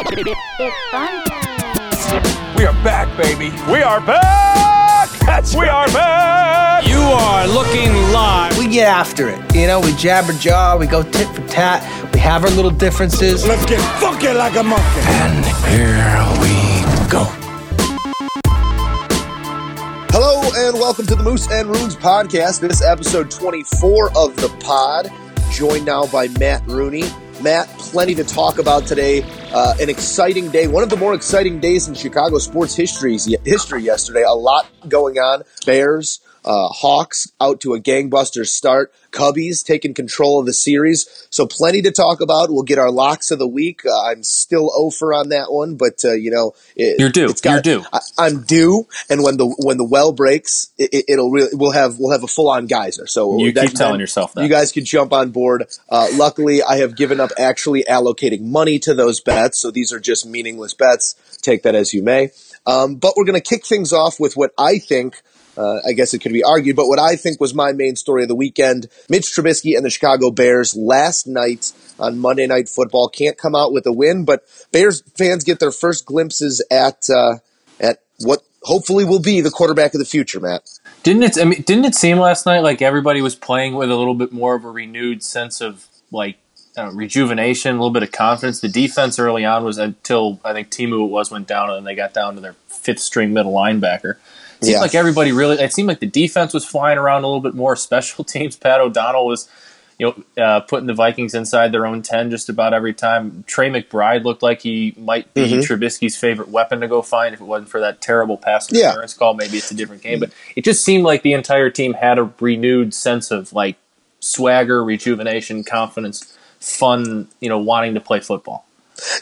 It's fun time. We are back, baby. We are back! That's we right. are back! You are looking live. We get after it. You know, we jabber jaw, we go tit for tat, we have our little differences. Let's get funky like a monkey. And here we go. Hello and welcome to the Moose and Runes podcast. This is episode 24 of the pod. Joined now by Matt Rooney. Matt, plenty to talk about today. Uh, an exciting day, one of the more exciting days in Chicago sports history. History yesterday. A lot going on. Bears, uh, Hawks out to a gangbuster start. Cubbies taking control of the series. So plenty to talk about. We'll get our locks of the week. Uh, I'm still over on that one, but uh, you know, it, You're due. It's got, You're due. I, am due, and when the when the well breaks, it, will really we'll have we'll have a full on geyser. So You keep telling yourself that. you guys can jump on board. Uh, luckily, I have given up actually allocating money to those bets, so these are just meaningless bets. Take that as you may. Um, but we're going to kick things off with what I think. Uh, I guess it could be argued, but what I think was my main story of the weekend: Mitch Trubisky and the Chicago Bears last night on Monday Night Football can't come out with a win, but Bears fans get their first glimpses at uh, at what hopefully will be the quarterback of the future. Matt, Didn't it? I mean, didn't it seem last night like everybody was playing with a little bit more of a renewed sense of like rejuvenation, a little bit of confidence? The defense early on was until I think Timu it was went down, and they got down to their fifth string middle linebacker. It seemed Yeah. like everybody really. It seemed like the defense was flying around a little bit more. Special teams, Pat O'Donnell was. You know, uh, putting the Vikings inside their own ten just about every time. Tre McBride looked like he might be Mhm. Trubisky's favorite weapon to go find. If it wasn't for that terrible pass Yeah. interference call, maybe it's a different game. But it just seemed like the entire team had a renewed sense of like swagger, rejuvenation, confidence, fun. You know, wanting to play football.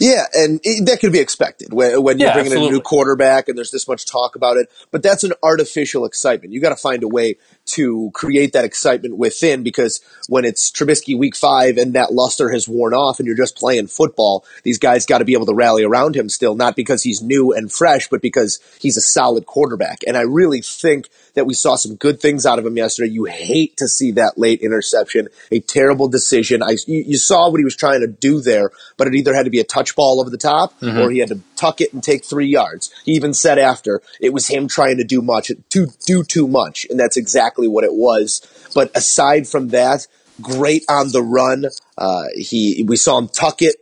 Yeah, and it, that could be expected when, when you're Yeah, bringing in a new quarterback and there's this much talk about it. But that's an artificial excitement. You got to find a way to create that excitement within because when it's Trubisky week five and that luster has worn off and you're just playing football, these guys got to be able to rally around him still, not because he's new and fresh, but because he's a solid quarterback. And I really think that we saw some good things out of him yesterday. You hate to see that late interception, a terrible decision. I, you, you saw what he was trying to do there, but it either had to be a touch ball over the top or he had to tuck it and take three yards. He even said after it was him trying to do much, to do too much, and that's exactly what it was. But aside from that, great on the run. Uh, he we saw him tuck it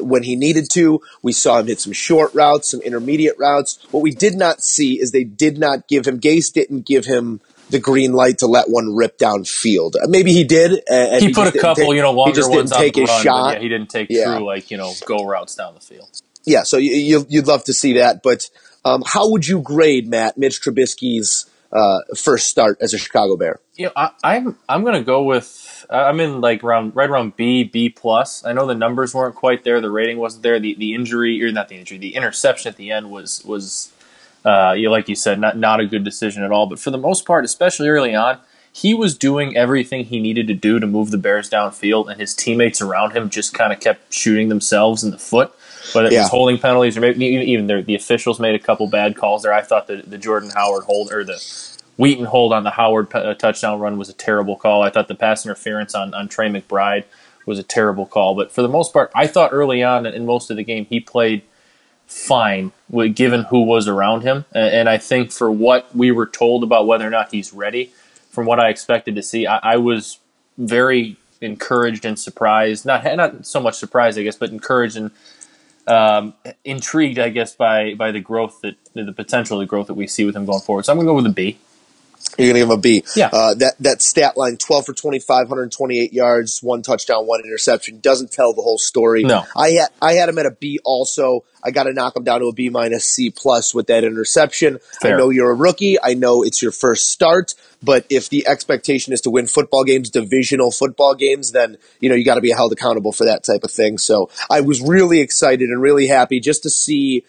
when he needed to. We saw him hit some short routes, some intermediate routes. What we did not see is they did not give him. Gase didn't give him the green light to let one rip downfield. Uh, Maybe he did. uh, and He, put a couple, take- you know, longer he just ones didn't take on the his run, shot. Yeah, he didn't take Yeah. true like you know go routes down the field. Yeah, so you, you'd love to see that. But um, how would you grade Matt Mitch Trubisky's uh, first start as a Chicago Bear? You know, I, I'm I'm gonna go with I'm in like around right around B B plus. I know the numbers weren't quite there, the rating wasn't there, the the injury or not the injury, the interception at the end was was uh, you like you said not not a good decision at all. But for the most part, especially early on, he was doing everything he needed to do to move the Bears downfield, and his teammates around him just kind of kept shooting themselves in the foot. Whether it Yeah. was holding penalties or maybe even the officials made a couple bad calls there. I thought the, the Jordan Howard hold or the Wheaton hold on the Howard uh, touchdown run was a terrible call. I thought the pass interference on, on Tre McBride was a terrible call. But for the most part, I thought early on in most of the game he played fine given who was around him. And, and I think for what we were told about whether or not he's ready, from what I expected to see, I, I was very encouraged and surprised. Not not so much surprised, I guess, but encouraged and um, intrigued, I guess, by by the growth that the potential, the growth that we see with him going forward. So I'm going to go with a B. You're going to give him a B. Yeah. Uh, that, that stat line 12 for 25, 128 yards, one touchdown, one interception doesn't tell the whole story. No. I had, I had him at a B also. I got to knock him down to a B minus C plus with that interception. Fair. I know you're a rookie. I know it's your first start, but if the expectation is to win football games, divisional football games, then, you know, you got to be held accountable for that type of thing. So I was really excited and really happy just to see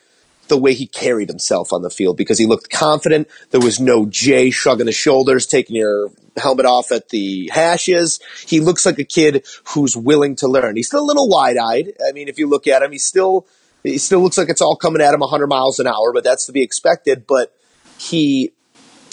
the way he carried himself on the field because he looked confident. There was no Jay shrugging his shoulders, taking your helmet off at the hashes. He looks like a kid who's willing to learn. He's still a little wide eyed. I mean, if you look at him, he's still he still looks like it's all coming at him 100 miles an hour, but that's to be expected. But he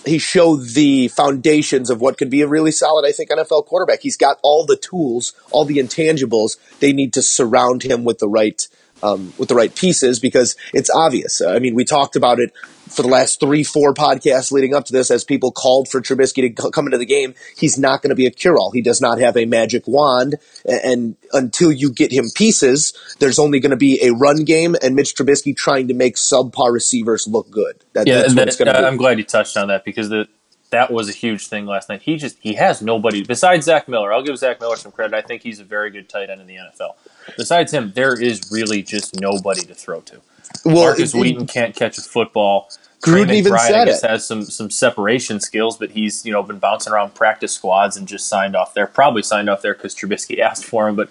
he showed the foundations of what could be a really solid, I think, NFL quarterback. He's got all the tools, all the intangibles they need to surround him with the right um, with the right pieces because it's obvious. I mean, we talked about it for the last three, four podcasts leading up to this as people called for Trubisky to come into the game. He's not going to be a cure all. He does not have a magic wand. And until you get him pieces, there's only going to be a run game and Mitch Trubisky trying to make subpar receivers look good. That, Yeah, that's that, to uh, be. I'm glad you touched on that because the that was a huge thing last night. He just he has nobody besides Zach Miller. I'll give Zach Miller some credit. I think he's a very good tight end in the NFL. Besides him, there is really just nobody to throw to. well, Markus it- Wheaton can't catch a football. Gruden even I said it. has some some separation skills, but he's you know been bouncing around practice squads and just signed off there. Probably signed off there because Trubisky asked for him, but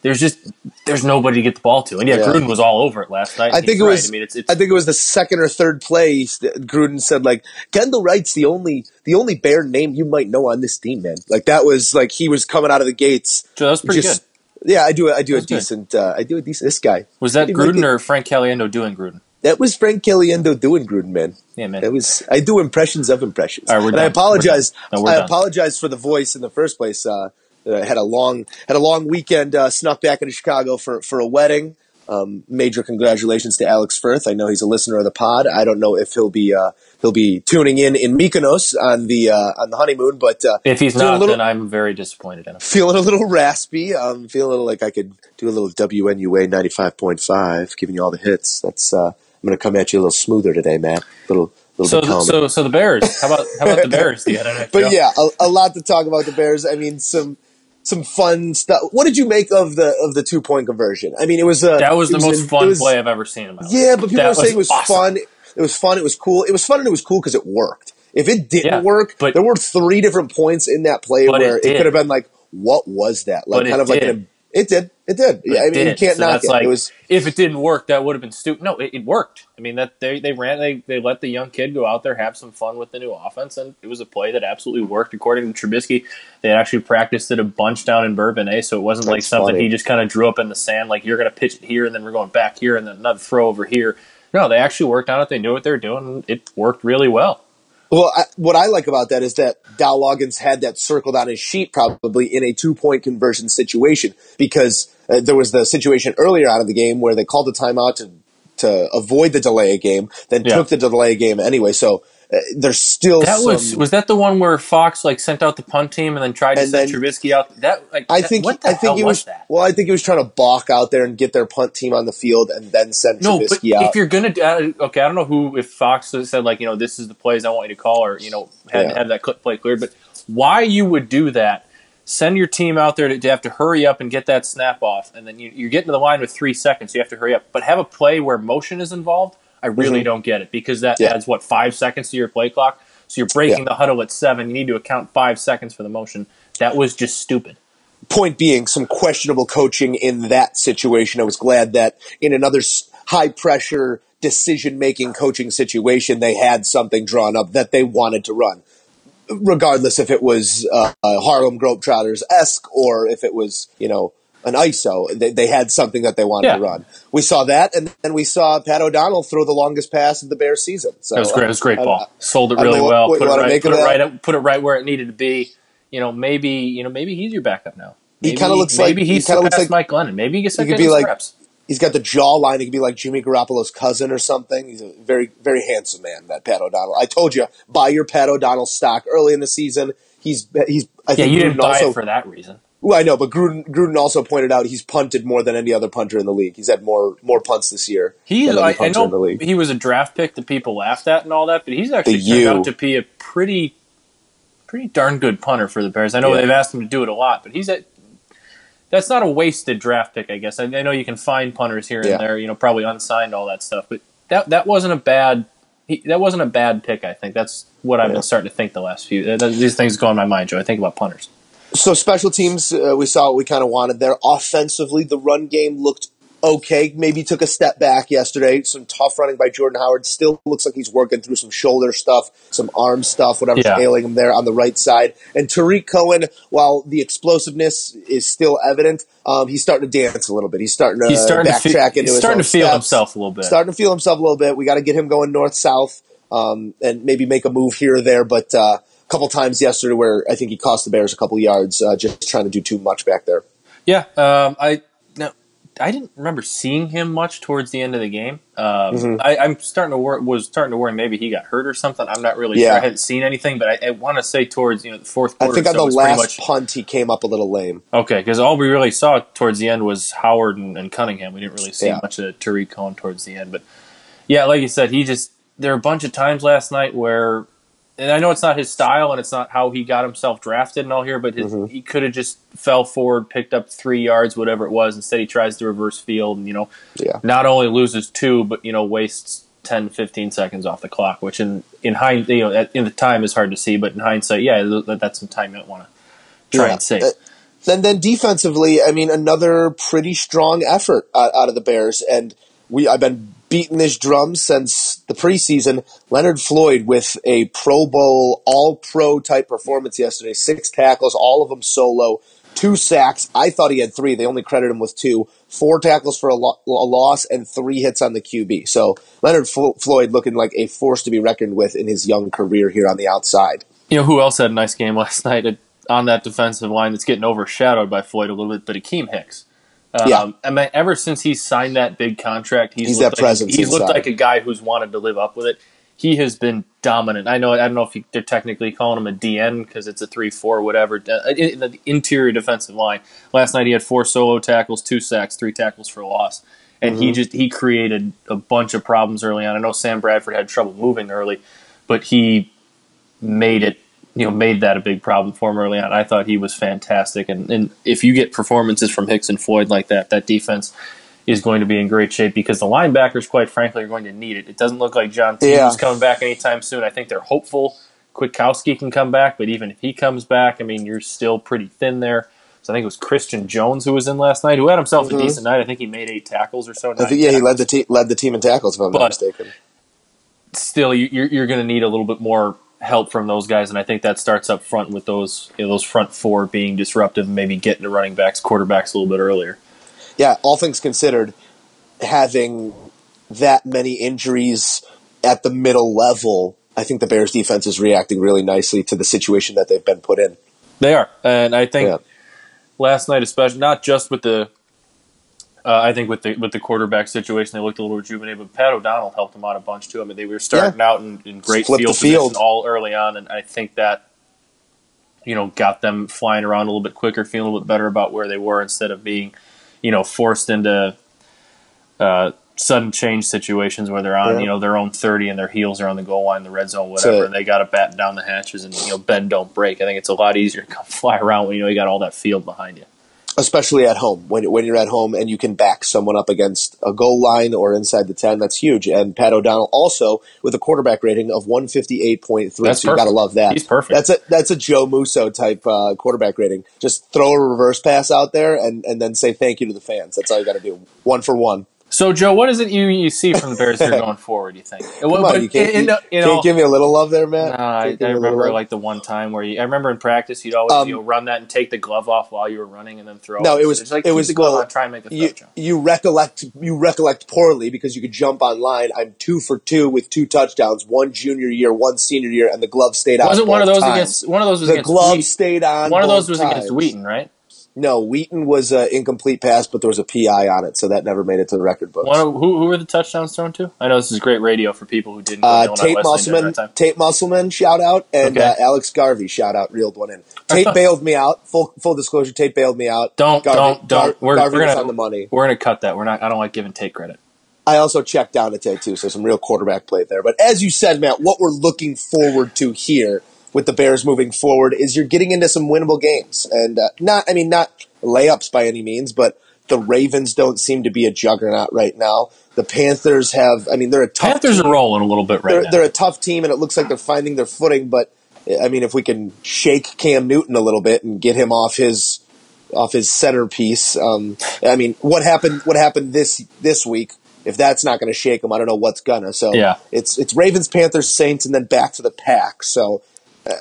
there's just there's nobody to get the ball to. And yeah, Yeah. Gruden was all over it last night. I think it right. was. I mean, it's, it's I think it was the second or third play. that Gruden said like Kendall Wright's the only the only Bear name you might know on this team, man. Like that was like he was coming out of the gates. That was pretty just- good. Yeah, I do. I do a good. decent. Uh, I do a decent. This guy Was that Gruden or Frank Caliendo doing Gruden? that was Frank Caliendo doing Gruden, man. Yeah, man. That was. I do impressions of impressions. All right, we're and I apologize. Done. No, I done. apologize for the voice in the first place. Uh, uh, had a long had a long weekend. Uh, snuck back into Chicago for for a wedding. Um, major congratulations to Alex Firth. I know he's a listener of the pod. I don't know if he'll be uh, he'll be tuning in in Mykonos on the uh, on the honeymoon, but uh, If he's not, little- then I'm very disappointed in him. feeling a little raspy. Um, feeling a little like I could do a little WNUA ninety five point five, giving you all the hits. That's uh, I'm going to come at you a little smoother today, Matt. Little little So, bit so, so the Bears. How about how about the Bears? The NFL? But yeah, a, a lot to talk about the Bears. I mean, some some fun stuff. What did you make of the of the two point conversion? I mean, it was a, that was the most an- fun was- play I've ever seen in my life. Yeah, but people That are saying it was awesome. fun. It was fun. It was cool. It was fun and it was cool because it worked. If it didn't Yeah, work, but- there were three different points in that play But it where it, could have been like, "What was that?" Like kind of like did. an, it did. It did. But Yeah, I mean, you can't So knock that's it. Like, it was if it didn't work, that would have been stupid. No, it, it worked. I mean, that they they ran. They they let the young kid go out there have some fun with the new offense, and it was a play that absolutely worked. According to Trubisky, they actually practiced it a bunch down in Bourbon Bourbonnais, so it wasn't like something funny. he just kind of drew up in the sand. Like you're going to pitch it here, and then we're going back here, and then another throw over here. No, they actually worked on it. They knew what they were doing. and It worked really well. Well, I, what I like about that is that Dowell Loggains had that circled on his sheet probably in a two point conversion situation because uh, there was the situation earlier on in the game where they called a timeout to to avoid the delay game, then Yeah. took the delay game anyway. So uh, there's still That some, was was that the one where Fox like sent out the punt team and then tried to And send then- Trubisky out? That like I that- think what the I think he was was, that? well. I think he was trying to balk out there and get their punt team on the field and then send No, but out. if you're gonna, uh, okay, I don't know who if Fox said like you know this is the plays I want you to call or you know had Yeah. had that clip play cleared, but why you would do that? Send your team out there to, to have to hurry up and get that snap off, and then you, you're getting to the line with three seconds. You have to hurry up, but have a play where motion is involved. I really Mhm. don't get it because that Yeah. adds what five seconds to your play clock. So you're breaking Yeah. the huddle at seven. You need to account five seconds for the motion. That was just stupid. point being some questionable coaching in that situation. I was glad that in another high pressure decision making coaching situation, they had something drawn up that they wanted to run. Regardless if it was uh, uh, Harlem Globetrotters esque or if it was, you know, an ISO, they, they had something that they wanted Yeah. to run. We saw that, and then we saw Pat O'Donnell throw the longest pass of the Bears season. So That was great. It was a great uh, ball. Sold it really well. what put it right. Put it right. Put it right where it needed to be. You know, maybe you know maybe he's your backup now. He kinda looks like- maybe he's kinda looks like- Mike Glennon. Maybe he gets he could be like- reps. he's got the jawline. He could be like Jimmy Garoppolo's cousin or something. He's a very, very handsome man, that Pat O'Donnell. I told you, buy your Pat O'Donnell stock early in the season. He's, he's, I Yeah, think you didn't buy also, it for that reason. Well, I know, but Gruden, Gruden also pointed out he's punted more than any other punter in the league. He's had more, more punts this year. He, I, I punter in the know league. he was a draft pick that people laughed at and all that, but he's actually The turned U. out to be a pretty, pretty darn good punter for the Bears. I know Yeah. they've asked him to do it a lot, but he's at. That's not a wasted draft pick, I guess. I, I know you can find punters here and Yeah. there, you know, probably unsigned, all that stuff, but that that wasn't a bad. He, that wasn't a bad pick. I think that's what I've Yeah. been starting to think the last few. These things go in my mind, Joe. I think about punters. So special teams, uh, we saw what we kind of wanted there. Offensively, the run game looked okay. Maybe took a step back yesterday. Some tough running by Jordan Howard. Still looks like he's working through some shoulder stuff, some arm stuff, whatever's Yeah. ailing him there on the right side. And Tarik Cohen, while the explosiveness is still evident, um, he's starting to dance a little bit. He's starting to He's starting to backtrack feel, into he's his starting to feel steps himself a little bit. starting to feel himself a little bit. We got to get him going north south um, and maybe make a move here or there. But uh, couple times yesterday where I think he cost the Bears a couple yards uh, just trying to do too much back there. Yeah, um, I now I didn't remember seeing him much towards the end of the game. Um, Mhm. I, I'm starting to worry. Was starting to worry maybe he got hurt or something. I'm not really Yeah. sure. I hadn't seen anything, but I, I want to say towards you know the fourth I think on so the last much- punt he came up a little lame. Okay, because all we really saw towards the end was Howard and, and Cunningham. We didn't really see Yeah. much of Tarik Cohen towards the end. But yeah, like you said, he just there were a bunch of times last night where, and I know it's not his style and it's not how he got himself drafted and all here, but his, Mhm. he could have just fell forward, picked up three yards, whatever it was. Instead, he tries to reverse field and you know, Yeah. not only loses two, but you know, wastes 10, 15 seconds off the clock, which in in hind, you know, at, in the time is hard to see, but in hindsight, yeah, that, that's some time you don't want to try Yeah. and save. Uh, And then defensively, I mean, another pretty strong effort out, out of the Bears. And we, I've been beating this drum since the preseason. Leonard Floyd with a Pro Bowl, All Pro type performance yesterday. Six tackles, all of them solo. Two sacks. I thought he had three. They only credit him with two. Four tackles for a, lo- a loss and three hits on the QB. So Leonard Flo- Floyd looking like a force to be reckoned with in his young career here on the outside. You know who else had a nice game last night on that defensive line that's getting overshadowed by Floyd a little bit, but Akiem Hicks. Um, Yeah. I mean, ever since he signed that big contract, he's, He's looked that like, presence He's looked like a guy who's wanted to live up with it. He has been dominant. I know. I don't know if you, they're technically calling him a DN because it's a three-four, whatever. Uh, in the interior defensive line. Last night he had four solo tackles, two sacks, three tackles for loss, and Mm-hmm. he just he created a bunch of problems early on. I know Sam Bradford had trouble moving early, but he made it you know made that a big problem for him early on. I thought he was fantastic, and, and if you get performances from Hicks and Floyd like that, that defense is going to be in great shape because the linebackers, quite frankly, are going to need it. It doesn't look like John T Yeah. is coming back anytime soon. I think they're hopeful Kwiatkoski can come back, but even if he comes back, I mean you're still pretty thin there. So I think it was Christian Jones who was in last night, who had himself Mhm. a decent night. I think he made eight tackles or so. I think, yeah, he led the, te- led the team in tackles, if I'm But- not mistaken. still you- you're, you're going to need a little bit more help from those guys, and I think that starts up front with those you know, those front four being disruptive and maybe getting to running backs, quarterbacks a little bit earlier. yeah, all things considered, having that many injuries at the middle level, I think the Bears defense is reacting really nicely to the situation that they've been put in. They are, and I think Yeah. last night, especially not just with the, uh, I think with the with the quarterback situation, they looked a little rejuvenated. But Pat O'Donnell helped them out a bunch too. I mean, they were starting out in, in great Flip field, position all early on, and I think that you know got them flying around a little bit quicker, feeling a little bit better about where they were instead of being you know forced into uh, sudden change situations where they're on Yeah. you know their own thirty and their heels are on the goal line, the red zone, whatever, So- and they got to batten down the hatches and you know bend don't break. I think it's a lot easier to come fly around when you know you got all that field behind you. Especially at home, when, when you're at home and you can back someone up against a goal line or inside the 10, that's huge. And Pat O'Donnell also with a quarterback rating of 158.3, That's so you got to love that. He's perfect. That's a that's a Joe Musso type uh, quarterback rating. Just throw a reverse pass out there and, and then say thank you to the fans. That's all you got to do. One for one. So, Joe, what is it you, you see from the Bears here going forward? You think? Come on, you can't, you, can't give me a little love there, man. Nah, I, I me a little remember like the one time where you, I remember in practice you'd always Um, you know, run that and take the glove off while you were running and then throw. No, it was- like it was- well, on, try and make the you, you recollect you recollect poorly because you could jump online. I'm two for two with two touchdowns, one junior year, one senior year, and the glove stayed on. Wasn't one of those times. against one of those was the against glove Wheaton. stayed on. One of those was times. against Wheaton, right? No, Wheaton was an incomplete pass, but there was a PI on it, so that never made it to the record books. One who who were the touchdowns thrown to? I know this is great radio for people who didn't. Uh, Tate Musselman. Tate Musselman, shout out, and Okay. uh, Alex Garvey, shout out, reeled one in. Tate bailed me out. Full full disclosure, Tate bailed me out. Don't Garvey, don't don't. Gar- we're Garvey we're gonna on the money. we're gonna cut that. We're not. I don't like giving Tate credit. I also checked down a Tate too, so some real quarterback play there. But as you said, Matt, what we're looking forward to here with the Bears moving forward is you're getting into some winnable games, and uh, not I mean not layups by any means, but the Ravens don't seem to be a juggernaut right now. The Panthers have, I mean, they're a tough Panthers team. are rolling a little bit right they're, now. they're a tough team, and it looks like they're finding their footing. But I mean, if we can shake Cam Newton a little bit and get him off his off his centerpiece, um, I mean, what happened? What happened this this week? If that's not going to shake him, I don't know what's gonna. So Yeah. it's it's Ravens, Panthers, Saints, and then back to the pack. So.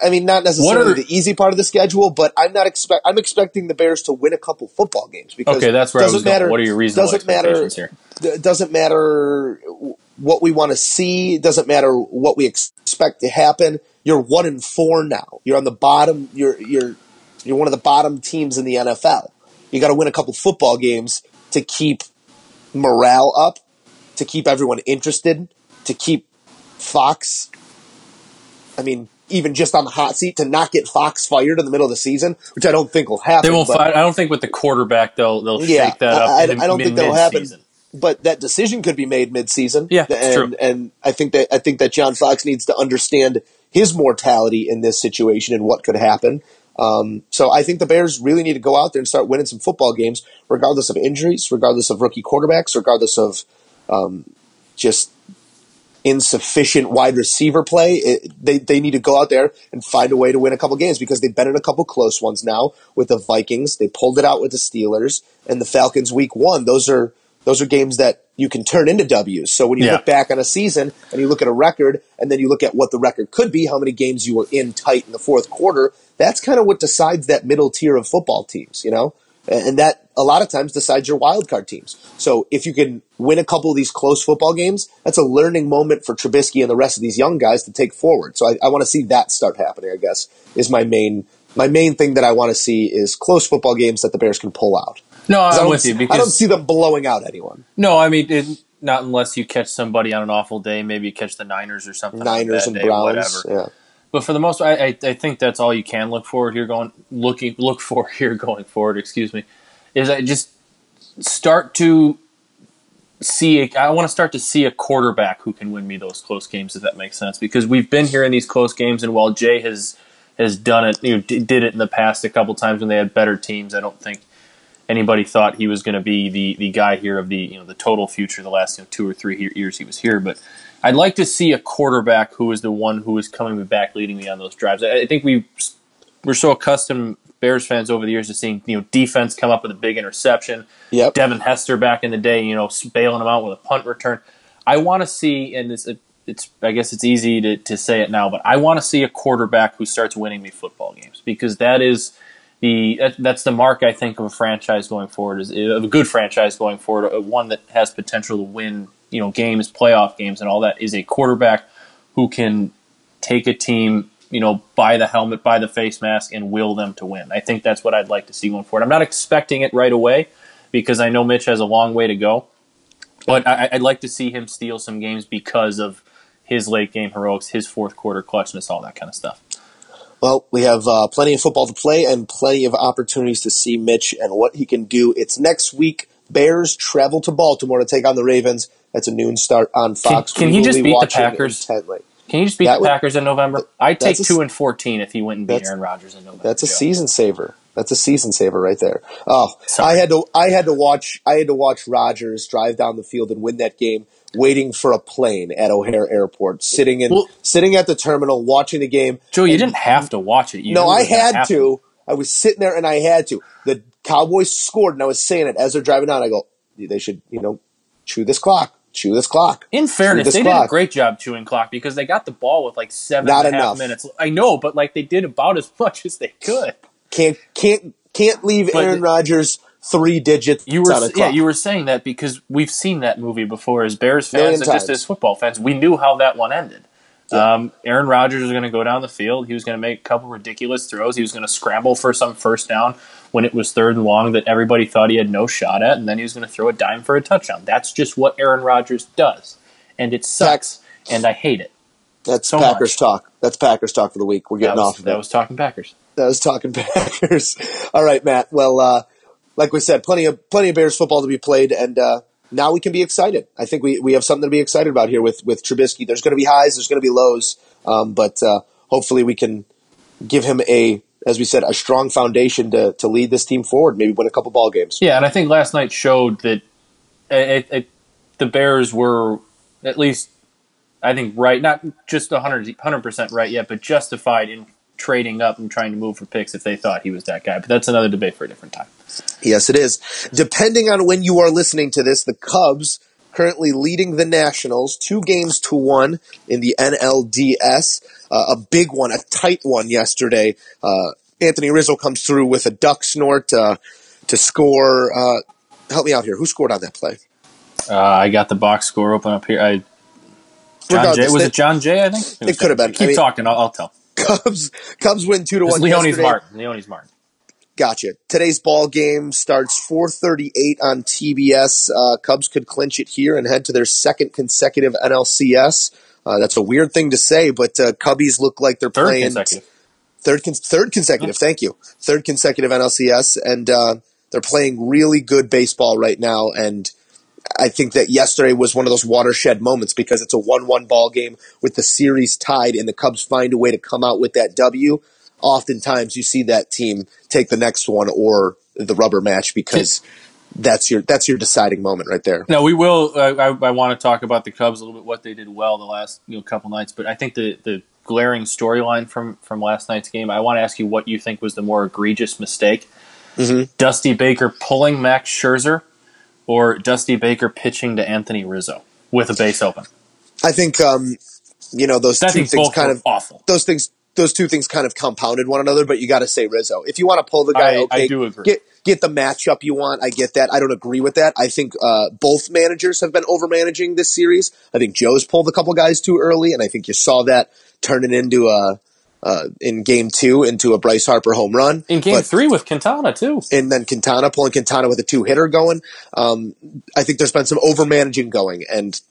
I mean, not necessarily are- the easy part of the schedule, but I'm not expect. I'm expecting the Bears to win a couple football games because okay, that's where doesn't was going. matter- What are your reasonable doesn't matter here? it doesn't matter what we want to see. It doesn't matter what we ex- expect to happen. You're one and four now. You're on the bottom. You're you're you're one of the bottom teams in the NFL. You got to win a couple football games to keep morale up, to keep everyone interested, to keep Fox. I mean, even just on the hot seat to not get Fox fired in the middle of the season, which I don't think will happen. They won't. but- Fight, I don't think with the quarterback they'll they'll Yeah, shake that up. I- I- don't mid- think that'll happen. but that decision could be made mid-season. Yeah, and true. and I think that I think that John Fox needs to understand his mortality in this situation and what could happen. Um, so I think the Bears really need to go out there and start winning some football games, regardless of injuries, regardless of rookie quarterbacks, regardless of um, just insufficient wide receiver play. It, they they need to go out there and find a way to win a couple games because they've been in a couple close ones now with the Vikings. They pulled it out with the Steelers and the Falcons week one. Those are those are games that you can turn into W's. So when you Yeah. look back on a season and you look at a record and then you look at what the record could be, how many games you were in tight in the fourth quarter, that's kind of what decides that middle tier of football teams, you know? And that a lot of times decides your wildcard teams. So if you can win a couple of these close football games, that's a learning moment for Trubisky and the rest of these young guys to take forward. So I, I want to see that start happening. I guess is my main my main thing that I want to see is close football games that the Bears can pull out. No, I'm don't with see- you I don't see them blowing out anyone. no, I mean it, not unless you catch somebody on an awful day. Maybe you catch the Niners or something. Niners bad and day, Browns. whatever. Yeah. But for the most part, I, I, I think that's all you can look forward here going looking look for here going forward. Excuse me, is I just start to see. I want to start to see a quarterback who can win me those close games. If that makes sense, because we've been here in these close games, and while Jay has has done it, you know, did it in the past a couple times when they had better teams. I don't think anybody thought he was going to be the the guy here of the you know the total future the last you know, two or three years he was here. But I'd like to see a quarterback who is the one who is coming back, leading me on those drives. I, I think we we're so accustomed Bears fans over the years to seeing you know defense come up with a big interception. Yep. Devin Hester back in the day, you know, bailing them out with a punt return. I want to see, and it's it's I guess it's easy to, to say it now, but I want to see a quarterback who starts winning me football games because that is the that, that's the mark I think of a franchise going forward is of a good franchise going forward, uh, one that has potential to win you know games, playoff games, and all that is a quarterback who can take a team you know buy the helmet, buy the face mask, and will them to win. I think that's what I'd like to see going forward. I'm not expecting it right away because I know Mitch has a long way to go, but I, I'd like to see him steal some games because of his late game heroics, his fourth quarter clutchness, all that kind of stuff. Well, we have uh, plenty of football to play and plenty of opportunities to see Mitch and what he can do. It's next week. Bears travel to Baltimore to take on the Ravens. That's a noon start on Fox. can We he just be beat the Packers? intently. Can you just beat That the would- Packers in November? I'd take a- two and fourteen if he went and beat Aaron Rodgers in November. That's a Joe. season saver. That's a season saver right there. Oh, Sorry. I had to I had to watch I had to watch Rodgers drive down the field and win that game waiting for a plane at O'Hare Airport, sitting in Well- sitting at the terminal watching the game. Joe, you didn't have to watch it. You No, I had to. I was sitting there and I had to. The Cowboys scored and I was saying it as they're driving down. I go, they should, you know, chew this clock, chew this clock. In fairness, they did a great job chewing clock because they got the ball with like seven Not and a half minutes. I know, but like they did about as much as they could. Can't can't can't leave But- Aaron Rodgers three digits You were yeah, you were saying that because we've seen that movie before as Bears fans and just as football fans. We knew how that one ended. Um, Aaron Rodgers was going to go down the field. He was going to make a couple ridiculous throws. He was going to scramble for some first down when it was third and long that everybody thought he had no shot at, and then he was going to throw a dime for a touchdown. That's just what Aaron Rodgers does, and it sucks, and I hate it. That's so Packers much. talk. That's Packers talk for the week. We're getting was, off of that it. was talking Packers. that was talking Packers. All right, Matt. Well, uh, like we said, plenty of plenty of Bears football to be played, and uh, now we can be excited. I think we, we have something to be excited about here with with Trubisky. There's going to be highs, there's going to be lows, um, but uh, hopefully we can give him a, as we said, a strong foundation to to lead this team forward. Maybe win a couple ball games. Yeah, and I think last night showed that it, it, the Bears were at least, I think, right, not just 100 percent right yet, but justified in trading up and trying to move for picks if they thought he was that guy. But that's another debate for a different time. Yes, it is. Depending on when you are listening to this, the Cubs currently leading the Nationals two games to one in the NLDS. Uh, a big one, a tight one yesterday. Uh, Anthony Rizzo comes through with a duck snort uh, to score. Uh, help me out here. Who scored on that play? Uh, I got the box score open up here. I Jon Jay was it Jon Jay? I think was It could have been. Keep I mean- talking. I'll, I'll tell. Cubs Cubs win two to one. Leonys yesterday. Martin. Leonys Martin. Gotcha. Today's ball game starts 4:38 on TBS. Uh, Cubs could clinch it here and head to their second consecutive NLCS. Uh, that's a weird thing to say, but uh, Cubbies look like they're Third playing consecutive. third con- third consecutive. Thank you, third consecutive NLCS, and uh, they're playing really good baseball right now. And I think that yesterday was one of those watershed moments because it's a one-one ball game with the series tied, and the Cubs find a way to come out with that W. Oftentimes, you see that team take the next one or the rubber match because that's your that's your deciding moment right there. No, we will. I, I, I want to talk about the Cubs a little bit, what they did well the last you know couple nights. But I think the the glaring storyline from from last night's game. I want to ask you what you think was the more egregious mistake: Dusty Baker pulling Max Scherzer, or Dusty Baker pitching to Anthony Rizzo with a base open. I think um, you know those I two things kind of awful. those things those two things kind of compounded one another, but you got to say Rizzo. If you want to pull the guy, I- okay, I do agree. get get the matchup you want. I get that. I don't agree with that. I think uh, both managers have been over managing this series. I think Joe's pulled a couple guys too early, and I think you saw that turning into a uh, in game two into a Bryce Harper home run. In game But- three with Quintana too. and then Quintana pulling Quintana with a two hitter going. Um, I think there's been some over managing going, and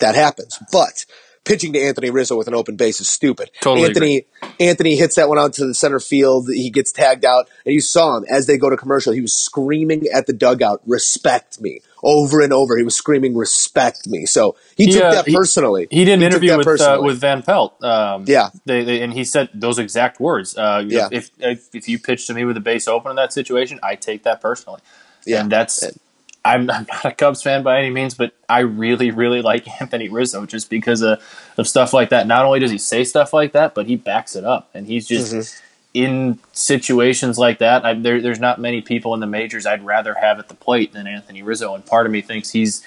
that happens. But pitching to Anthony Rizzo with an open base is stupid. Totally Anthony Anthony hits that one out to the center field. He gets tagged out, and you saw him as they go to commercial. He was screaming at the dugout, "Respect me!" over and over. He was screaming, "Respect me!" So he, He, took uh, that personally. He did an took interview with uh, with Van Pelt. Um, Yeah. they, they, and he said those exact words. Uh, know, Yeah. if, if if you pitch to me with a base open in that situation, I take that personally. Yeah. and that's. I'm, I'm not a Cubs fan by any means, but I really, really like Anthony Rizzo just because of, of stuff like that. Not only does he say stuff like that, but he backs it up, and he's just Mm-hmm. in situations like that. I, there, there's not many people in the majors I'd rather have at the plate than Anthony Rizzo, and part of me thinks he's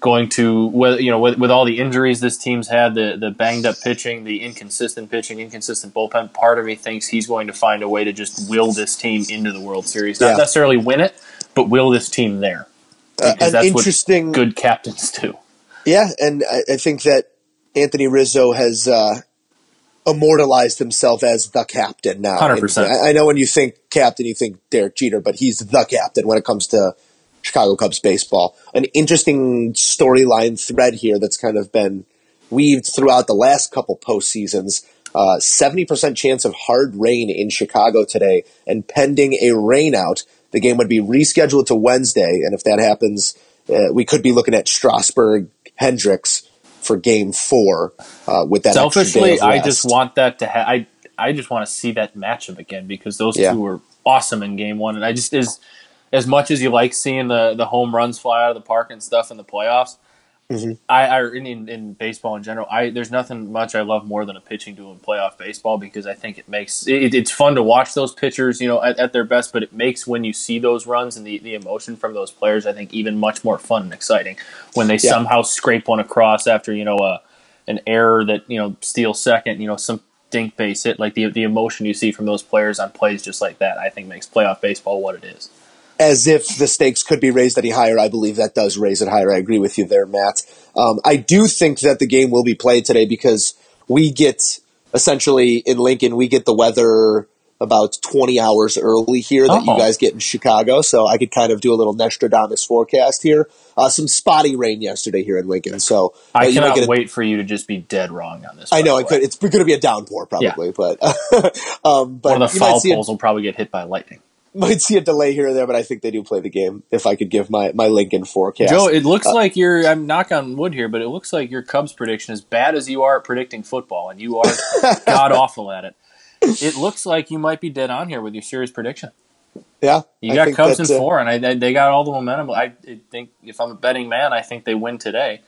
going to with you know with, with all the injuries this team's had the the banged up pitching the inconsistent pitching inconsistent bullpen part of me thinks he's going to find a way to just will this team into the world series not Yeah. necessarily win it but will this team there Uh, an that's interesting good captains do Yeah, and I, I think that Anthony Rizzo has uh, immortalized himself as the captain now. 100%. And I, I know when you think captain, you think Derek Jeter, but he's the captain when it comes to Chicago Cubs baseball. An interesting storyline thread here that's kind of been weaved throughout the last couple postseasons. Uh, 70% chance of hard rain in Chicago today, and pending a rainout, the game would be rescheduled to Wednesday. And if that happens, uh, we could be looking at Strasburg Hendricks for Game Four uh, with that. selfishly i just want that to ha- i i just want to see that matchup again because those Yeah. two were awesome in game one and i just as as much as you like seeing the the home runs fly out of the park and stuff in the playoffs Mm-hmm. I, I in, in, baseball in general, I there's nothing much I love more than a pitching duel in playoff baseball because I think it makes it, it's fun to watch those pitchers, you know, at, at their best. But it makes when you see those runs and the, the emotion from those players, I think even much more fun and exciting when they Yeah. somehow scrape one across after you know a an error that you know steals second, you know some dink base hit. Like the the emotion you see from those players on plays just like that, I think makes playoff baseball what it is. As if the stakes could be raised any higher. I believe that does raise it higher. I agree with you there, Matt. Um, I do think that the game will be played today because we get essentially in Lincoln, we get the weather about 20 hours early here that Oh. you guys get in Chicago. So I could kind of do a little Nostradamus forecast here. Uh, some spotty rain yesterday here in Lincoln. So uh, I might cannot get a- wait for you to just be dead wrong on this. I know way. could. It's going to be a downpour probably, but um, but One of the you might foul see a- poles will probably get hit by lightning. might see a delay here or there, but I think they do play the game. If I could give my my Lincoln forecast, Joe, it looks Uh, like you're. I'm knock on wood here, but it looks like your Cubs prediction, as bad as you are at predicting football, and you are god awful at it. It looks like you might be dead on here with your series prediction. yeah, You got Cubs in uh, four, and I, they got all the momentum. I, I think if I'm a betting man, I think they win today.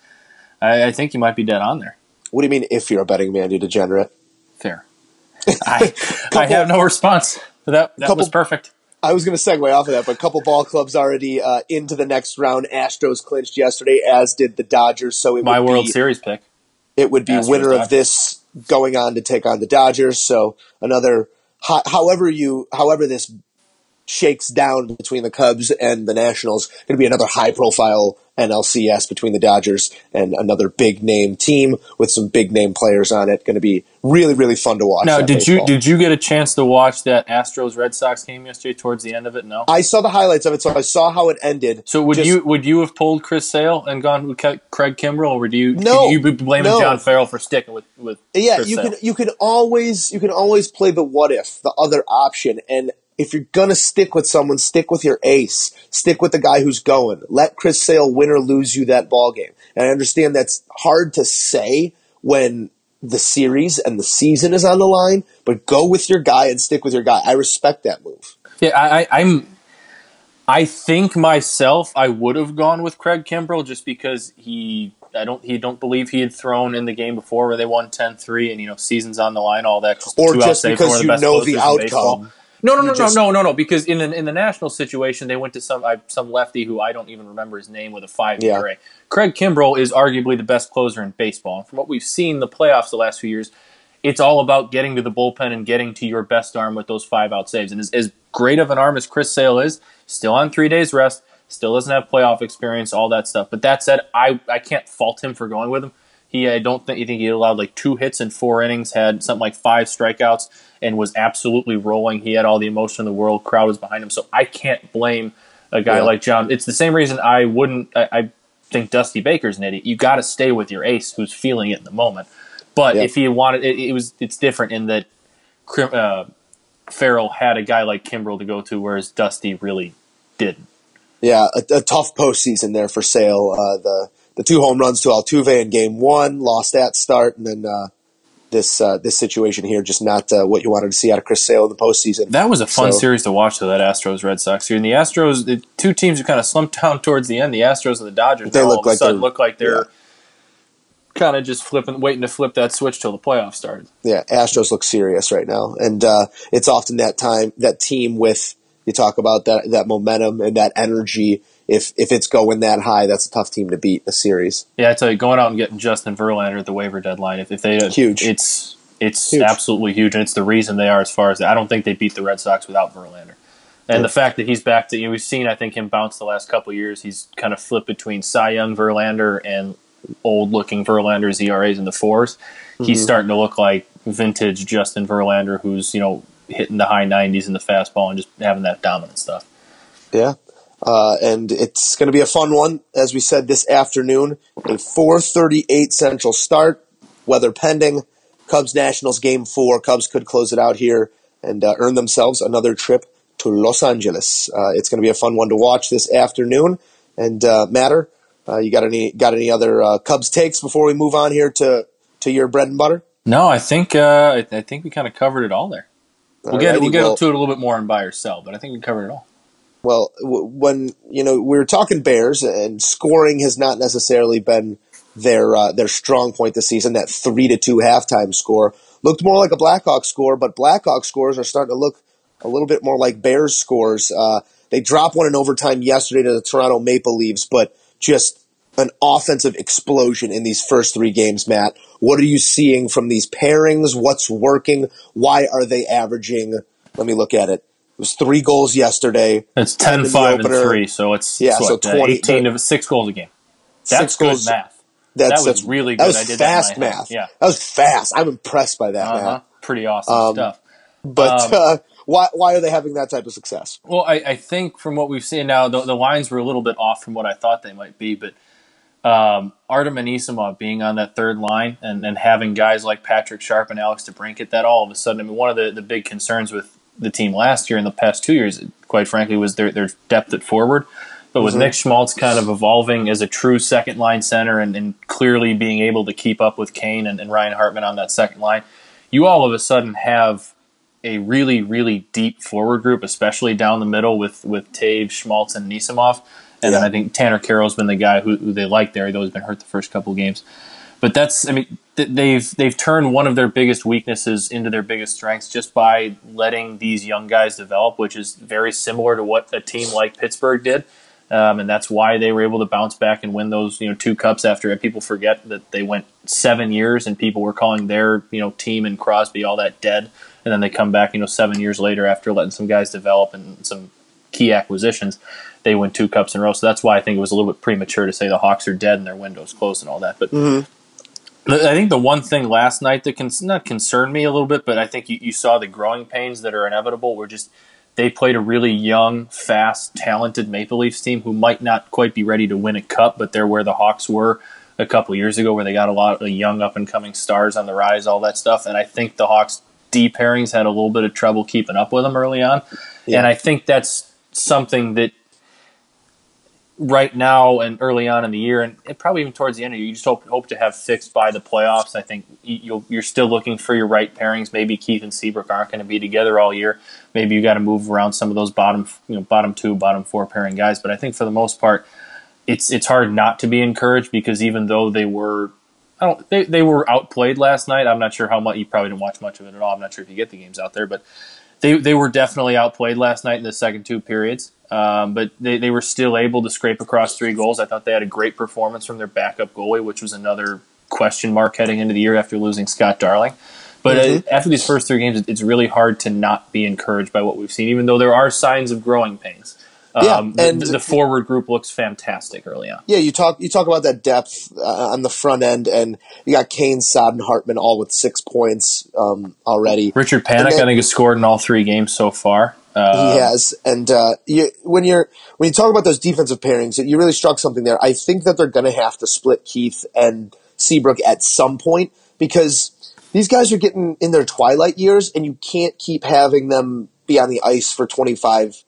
I, I think you might be dead on there. What do you mean? If you're a betting man, you degenerate? Fair. I, I have no response. That that Couple- was perfect. I was going to segue off of that, but a couple ball clubs already uh, into the next round. Astros clinched yesterday, as did the Dodgers. So it My World be, Series pick. it would be Astros, winner of this going on to take on the Dodgers. So another, however you, however this shakes down between the Cubs and the Nationals, going to be another high profile NLCS between the Dodgers and another big name team with some big name players on it. Going to be really, really fun to watch. Now, did you did you get a chance to watch that Astros Red Sox game yesterday towards the end of it? No. I saw the highlights of it, so I saw how it ended. So would Just- you would you have pulled Chris Sale and gone with Craig Kimbrel, or would you No, you be blaming no. John Farrell for sticking with with Yeah, Chris you Sale? can you can always you can always play the what if, the other option, and if you're gonna stick with someone, stick with your ace. Stick with the guy who's going. Let Chris Sale win or lose you that ball game. And I understand that's hard to say when the series and the season is on the line, but go with your guy and stick with your guy. I respect that move. Yeah, I, I, I'm. I think myself, I would have gone with Craig Kimbrel just because he, I don't, he don't believe he had thrown in the game before where they won 10-3 and you know seasons on the line, all that. Just Or just because you know the outcome. No, no, no, just- no, no, no, no. Because in the, in the national situation, they went to some I, some lefty who I don't even remember his name with a five Yeah. ERA. Craig Kimbrel is arguably the best closer in baseball. And from what we've seen the playoffs the last few years, it's all about getting to the bullpen and getting to your best arm with those five out saves. And as, as great of an arm as Chris Sale is, still on three days rest, still doesn't have playoff experience, all that stuff. But that said, I, I can't fault him for going with him. He I don't think you think he allowed like two hits in four innings, had something like five strikeouts, and was absolutely rolling. He had all the emotion in the world. Crowd was behind him, so I can't blame a guy Yeah. like John. It's the same reason I wouldn't. I, I think Dusty Baker's an idiot. You got to stay with your ace, who's feeling it in the moment. But Yeah. if he wanted, it, it was it's different in that uh, Farrell had a guy like Kimbrel to go to, whereas Dusty really didn't. Yeah, a, a tough postseason there for Sale. Uh, the the two home runs to Altuve in Game One, lost that start, and then uh, this uh, this situation here, just not uh, what you wanted to see out of Chris Sale in the postseason. That was a fun So- series to watch, though. That Astros Red Sox here, and the Astros, the two teams who kind of slumped down towards the end. The Astros and the Dodgers. They look all of a like look like they're yeah. kind of just flipping, waiting to flip that switch till the playoffs started. yeah, Astros look serious right now, and uh, it's often that time that team with you talk about that that momentum and that energy. If if it's going that high, that's a tough team to beat in a series. Yeah, I tell you, going out and getting Justin Verlander at the waiver deadline, if, if they Huge. it's it's Huge. absolutely huge, and it's the reason they are as far as I don't think they beat the Red Sox without Verlander. And Yeah. the fact that he's back to you know, we've seen I think him bounce the last couple of years. He's kind of flipped between Cy Young Verlander and old looking Verlander's ERAs in the 4s Mm-hmm. He's starting to look like vintage Justin Verlander, who's you know hitting the high 90s in the fastball and just having that dominant stuff. Yeah. Uh, and it's going to be a fun one, as we said this afternoon. A 4:38 Central start, weather pending. Cubs Nationals game four. Cubs could close it out here and uh, earn themselves another trip to Los Angeles. Uh, it's going to be a fun one to watch this afternoon. And uh, Matter, uh, you got any got any other uh, Cubs takes before we move on here to to your bread and butter? No, I think uh, I, I think we kind of covered it all there. We'll get Alrighty, we'll get well- to it a little bit more on buy or sell, but I think we covered it all. Well, when you know we were talking Bears, and scoring has not necessarily been their uh, their strong point this season. That three to two halftime score looked more like a Blackhawks score, but Blackhawks scores are starting to look a little bit more like Bears scores. Uh, they dropped one in overtime yesterday to the Toronto Maple Leafs, but just an offensive explosion in these first three games. Matt, what are you seeing from these pairings? What's working? Why are they averaging? Let me look at it. It was three goals yesterday. It's 10 10, in the 5, and opener. 3, so it's, Yeah, so what, uh, 20 18 to 6 goals a game. That's Six good goals- math. That's, That was that's- really That good. was I did fast math. Yeah. that was fast. I'm impressed by that, Uh-huh. man. Pretty awesome Um, stuff. But Um, uh, why why are they having that type of success? Well, I, I think from what we've seen now, the, the lines were a little bit off from what I thought they might be, but um, Artem Anisimov being on that third line and, and having guys like Patrick Sharp and Alex DeBrincat, that all of a sudden, I mean, one of the, the big concerns with the team last year and the past two years, quite frankly, was their, their depth at forward. But with mm-hmm. Nick Schmaltz kind of evolving as a true second line center and, and clearly being able to keep up with Kane and, and Ryan Hartman on that second line, you all of a sudden have a really, really deep forward group, especially down the middle with with Toews, Schmaltz, and Nisimov. And then I think Tanner Kero's been the guy who, who they like there, though he's been hurt the first couple games. But that's, I mean, th- they've they've turned one of their biggest weaknesses into their biggest strengths just by letting these young guys develop, which is very similar to what a team like Pittsburgh did. Um, and that's why they were able to bounce back and win those you know two cups after people forget that they went seven years and people were calling their you know team and Crosby all that dead and then they come back you know seven years later after letting some guys develop and some key acquisitions they win two cups in a row. So that's why I think it was a little bit premature to say the Hawks are dead and their window's closed and all that. But Mm-hmm. I think the one thing last night that can not concerned me a little bit, but I think you, you saw the growing pains that are inevitable. Were just they played a really young, fast, talented Maple Leafs team who might not quite be ready to win a cup, but they're where the Hawks were a couple years ago, where they got a lot of young up and coming stars on the rise, all that stuff. And I think the Hawks D pairings had a little bit of trouble keeping up with them early on, Yeah. and I think that's something that right now and early on in the year, and probably even towards the end of the year, you just hope hope to have fixed by the playoffs. I think you- you're still looking for your right pairings. Maybe Keith and Seabrook aren't going to be together all year. Maybe you got to move around some of those bottom, you know, bottom two, bottom four pairing guys. But I think for the most part, it's it's hard not to be encouraged because even though they were. I don't. They, they were outplayed last night. I'm not sure how much. You probably didn't watch much of it at all. I'm not sure if you get the games out there, but they they were definitely outplayed last night in the second two periods. Um, but they, they were still able to scrape across three goals. I thought they had a great performance from their backup goalie, which was another question mark heading into the year after losing Scott Darling. But uh, after these first three games, it's really hard to not be encouraged by what we've seen, even though there are signs of growing pains. Yeah, Um, the, and- the forward group looks fantastic early on. Yeah, you talk you talk about that depth uh, on the front end, and you got Kane, Saad, and Hartman all with six points um, already. Richard Panik, And then- I think, has scored in all three games so far. Uh, He has, and uh, you, when you're when you talk about those defensive pairings, you really struck something there. I think that they're going to have to split Keith and Seabrook at some point because these guys are getting in their twilight years, and you can't keep having them be on the ice for 25,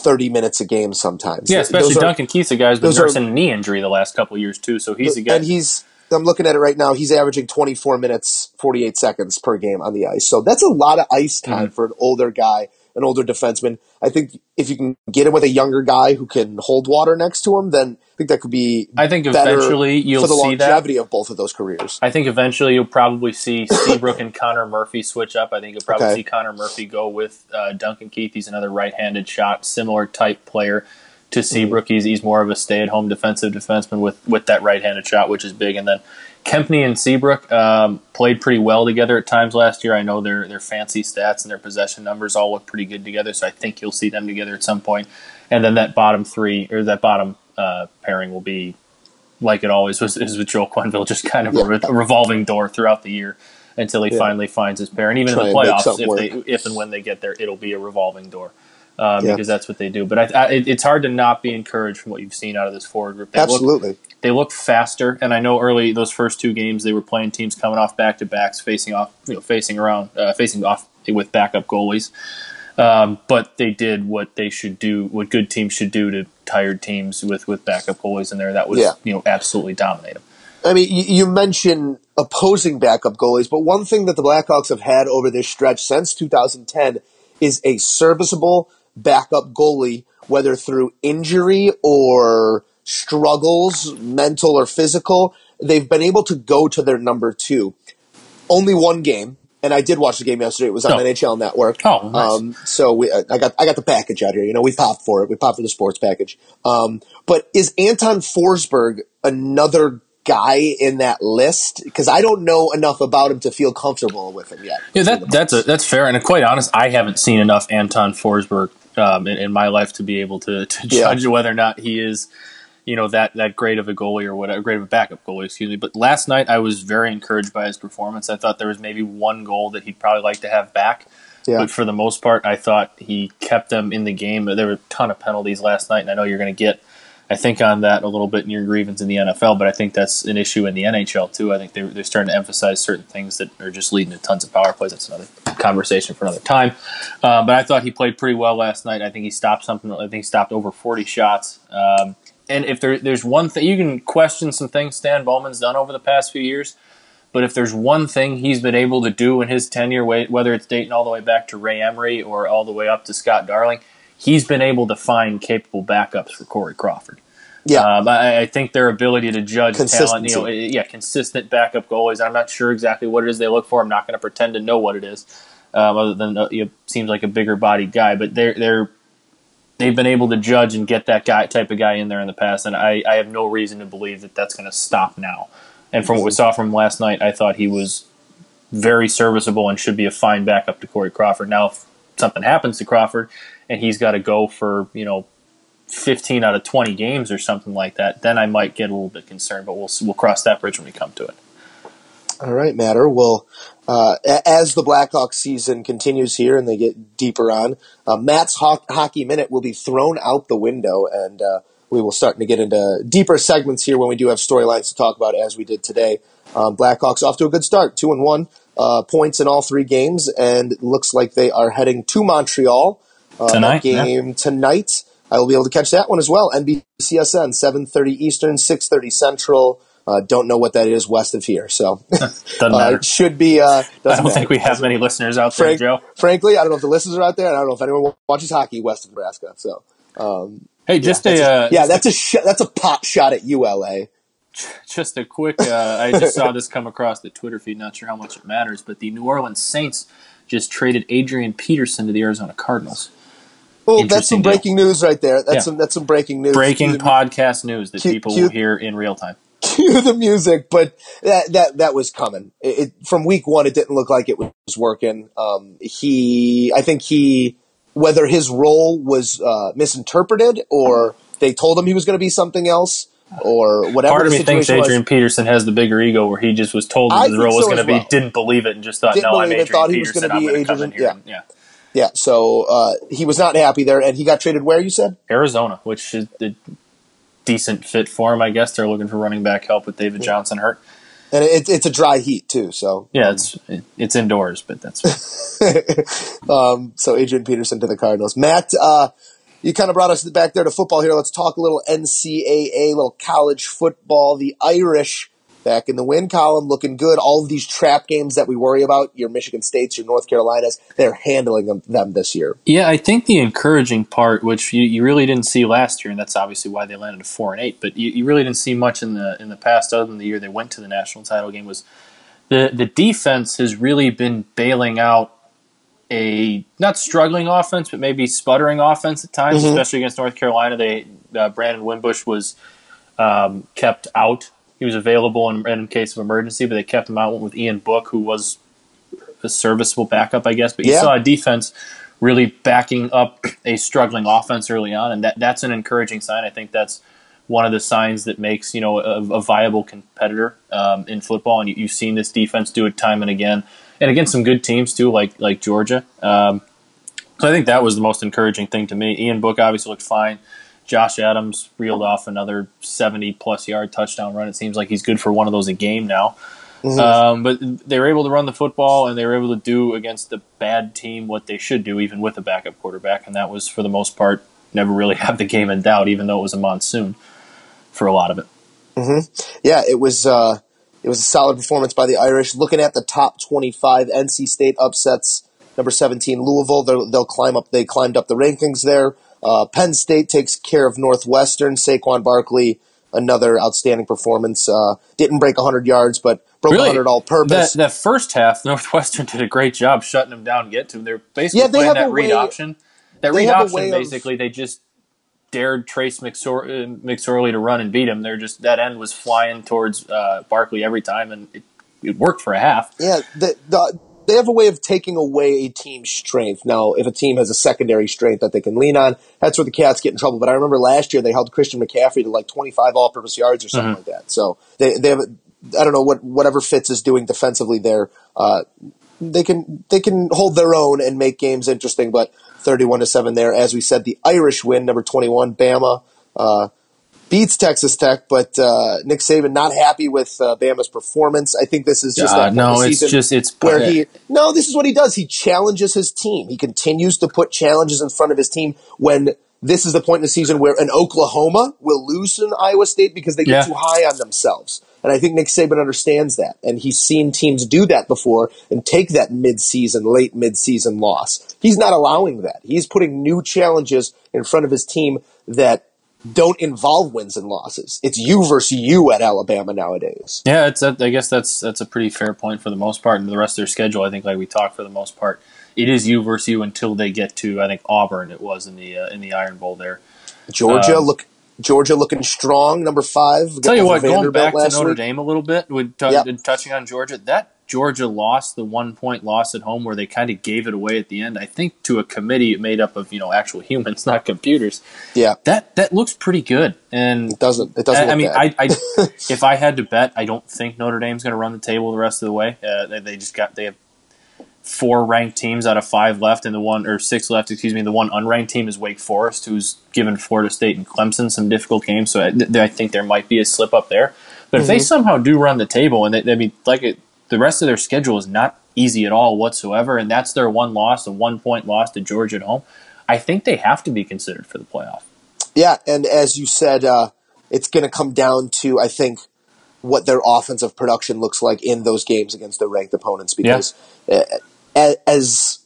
30 minutes a game. Sometimes, Yeah, especially Those are- Duncan Keith's a guy who's been are- nursing a knee injury the last couple of years too. So he's a guy. and he's I'm looking at it right now. He's averaging 24 minutes, 48 seconds per game on the ice. So that's a lot of ice time Mm-hmm. for an older guy, an older defenseman. I think if you can get him with a younger guy who can hold water next to him, then I think that could be. I think eventually you'll for the see that. longevity of both of those careers. I think eventually you'll probably see Seabrook and Connor Murphy switch up. I think you'll probably Okay. see Connor Murphy go with uh, Duncan Keith. He's another right-handed shot, similar type player to Seabrook. He's, he's more of a stay-at-home defensive defenseman with, with that right-handed shot, which is big. And then Kempny and Seabrook um, played pretty well together at times last year. I know their their fancy stats and their possession numbers all look pretty good together, so I think you'll see them together at some point. And then that bottom three or that bottom uh, pairing will be like it always was is with Joel Quenneville, just kind of a, re- a revolving door throughout the year until he Yeah. finally finds his pair. And even Try in the playoffs, if they if and when they get there, it'll be a revolving door. Um, Yeah. Because that's what they do. But I, I, it's hard to not be encouraged from what you've seen out of this forward group. They look Absolutely. they look faster, and I know early those first two games they were playing teams coming off back to backs, facing off, you know, facing around, uh, facing off with backup goalies. Um, but they did what they should do, what good teams should do to tired teams with with backup goalies in there. That was Yeah. you know absolutely dominate them. I mean, you mentioned opposing backup goalies, but one thing that the Blackhawks have had over this stretch since 2010 is a serviceable backup goalie, whether through injury or struggles, mental or physical. They've been able to go to their number two. Only one game, and I did watch the game yesterday. It was on Oh. NHL Network. Oh, nice. Um, so we, I got I got the package out here. You know, we popped for it. We popped for the sports package. Um, but is Anton Forsberg another guy in that list? Because I don't know enough about him to feel comfortable with him yet. Yeah, that, that's a, that's fair. And quite honest, I haven't seen enough Anton Forsberg um, in, in my life to be able to, to Yeah. judge whether or not he is, you know, that that great of a goalie or what a great of a backup goalie. Excuse me. But last night, I was very encouraged by his performance. I thought there was maybe one goal that he'd probably like to have back. Yeah. But for the most part, I thought he kept them in the game. There were a ton of penalties last night, and I know you're going to get, I think, on that a little bit in your grievance in the NFL, but I think that's an issue in the NHL too. I think they're, they're starting to emphasize certain things that are just leading to tons of power plays. That's another conversation for another time. Uh, but I thought he played pretty well last night. I think he stopped something. I think he stopped over 40 shots. Um, and if there, there's one thing, you can question some things Stan Bowman's done over the past few years. But if there's one thing he's been able to do in his tenure, whether it's dating all the way back to Ray Emery or all the way up to Scott Darling, he's been able to find capable backups for Corey Crawford. Yeah. Um, I, I think their ability to judge talent, you know, yeah, consistent backup goalies. I'm not sure exactly what it is they look for. I'm not going to pretend to know what it is, um, other than uh, you know, seems like a bigger bodied guy. But they're they're they've been able to judge and get that guy type of guy in there in the past, and I, I have no reason to believe that that's going to stop now. And from what we saw from last night, I thought he was very serviceable and should be a fine backup to Corey Crawford. Now, if something happens to Crawford and he's got to go for you know 15 out of 20 games or something like that, then I might get a little bit concerned. But we'll we'll cross that bridge when we come to it. All right, Matter. Well, uh, as the Blackhawks season continues here and they get deeper on, uh, Matt's ho- hockey minute will be thrown out the window, and uh, we will start to get into deeper segments here when we do have storylines to talk about, as we did today. Um, Blackhawks off to a good start, two and one, uh, points in all three games, and looks like they are heading to Montreal uh, Tonight, yeah. game tonight. I will be able to catch that one as well. NBCSN, seven thirty Eastern, six thirty Central. Uh, don't know what that is west of here, so Doesn't uh, matter. it should be. Uh, I don't think we have many listeners out there, Joe. Frankly, I don't know if the listeners are out there, and I don't know if anyone watches hockey west of Nebraska. So, um, Hey, just that's a, uh, yeah, that's a sh- that's a pot shot at ULA. just a quick. Uh, I just saw this come across the Twitter feed. Not sure how much it matters, but the New Orleans Saints just traded Adrian Peterson to the Arizona Cardinals. Well, that's some deal. breaking news right there. That's Yeah. some that's some breaking news. Breaking podcast news that cue- people cue- will hear in real time. cue the music, but that that that was coming. It, it, from week one, it didn't look like it was working. Um, he, I think he, whether his role was uh, misinterpreted or they told him he was going to be something else or whatever. Part of the me thinks situation was, Adrian Peterson has the bigger ego, where he just was told I what his role was going to as be, well. didn't believe it, and just thought, Didn't "No, I'm believe it, Adrian thought he was Peterson. I'm be going to Adrian- here." yeah. yeah. Yeah, so uh, he was not happy there, and he got traded where you said? Arizona, which is a decent fit for him, I guess. They're looking for running back help with David Johnson hurt. And it, it's a dry heat too, so Yeah, it's it's indoors, but that's um, so Adrian Peterson to the Cardinals. Matt, uh, you kind of brought us back there to football here. Let's talk a little NCAA, little college football. The Irish back in the win column, looking good. All of these trap games that we worry about, your Michigan States, your North Carolinas, they're handling them, them this year. Yeah, I think the encouraging part, which you, you really didn't see last year, and that's obviously why they landed a four and eight, but you, you really didn't see much in the in the past, other than the year they went to the national title game, was the the defense has really been bailing out a not struggling offense, but maybe sputtering offense at times, Mhm. especially against North Carolina. They uh, Brandon Wimbush was um, kept out. He was available in, in case of emergency, but they kept him out. With Ian Book, who was a serviceable backup, I guess. But you Yeah. saw a defense really backing up a struggling offense early on, and that that's an encouraging sign. I think that's one of the signs that makes you know a, a viable competitor um, in football. And you, you've seen this defense do it time and again, and against some good teams too, like like Georgia. Um, so I think that was the most encouraging thing to me. Ian Book obviously looked fine. Josh Adams reeled off another 70 plus yard touchdown run. It seems like he's good for one of those a game now. Um, but they were able to run the football and they were able to do against the bad team what they should do, even with a backup quarterback. And that was, for the most part, never really have the game in doubt, even though it was a monsoon for a lot of it. Yeah, it was uh, it was a solid performance by the Irish. Looking at the top twenty-five, NC State upsets number seventeen Louisville. They'll, they'll climb up. They climbed up the rankings there. Uh, Penn State takes care of Northwestern. Saquon Barkley, another outstanding performance. Uh, didn't break hundred yards, but broke Really? hundred all purpose. That, that first half, Northwestern did a great job shutting them down, get to them. They're basically Yeah, they playing that read way- option. That read option, way of- basically, they just dared Trace McSor- uh, McSorley to run and beat him. They're just that end was flying towards uh, Barkley every time, and it, it worked for a half. Yeah, the, the, they have a way of taking away a team's strength. Now, if a team has a secondary strength that they can lean on, that's where the Cats get in trouble. But I remember last year they held Christian McCaffrey to like 25 all-purpose yards or something like that. So they they have, I don't know what whatever Fitz is doing defensively there. Uh, they can they can hold their own and make games interesting. But 31 to seven there, as we said, the Irish win, number 21, Bama. Uh, beats Texas Tech, but uh, Nick Saban not happy with uh, Bama's performance. I think this is just Uh, no, it's just it's where he no, this is what he does. He challenges his team. He continues to put challenges in front of his team when this is the point in the season where an Oklahoma will lose to an Iowa State because they get Yeah. too high on themselves. And I think Nick Saban understands that. And he's seen teams do that before and take that mid-season, late mid-season loss. He's not allowing that. He's putting new challenges in front of his team that don't involve wins and losses. It's you versus you at Alabama nowadays. Yeah, it's. I guess that's that's a pretty fair point for the most part. And the rest of their schedule, I think, like we talked for the most part, it is you versus you until they get to I think Auburn. It was in the uh, in the Iron Bowl there. Georgia Um, look Georgia looking strong, number five. Tell you what, going back to Notre week. Dame a little bit, with t- Yep. touching on Georgia, that Georgia lost the one point loss at home where they kind of gave it away at the end, I think to a committee made up of you know actual humans, not computers. Yeah, That that looks pretty good, and it doesn't. It doesn't. I, I mean, bad. I, I if I had to bet, I don't think Notre Dame's going to run the table the rest of the way. Uh, they, they just got they have four ranked teams out of five left, and the one or six left. Excuse me. The one unranked team is Wake Forest, who's given Florida State and Clemson some difficult games. So I, th- I think there might be a slip up there. But if they somehow do run the table, and they, I mean, like it, the rest of their schedule is not easy at all whatsoever, and that's their one loss, a one point loss to Georgia at home. I think they have to be considered for the playoff. Yeah, and as you said, uh, it's going to come down to I think what their offensive production looks like in those games against their ranked opponents. Because uh, a- as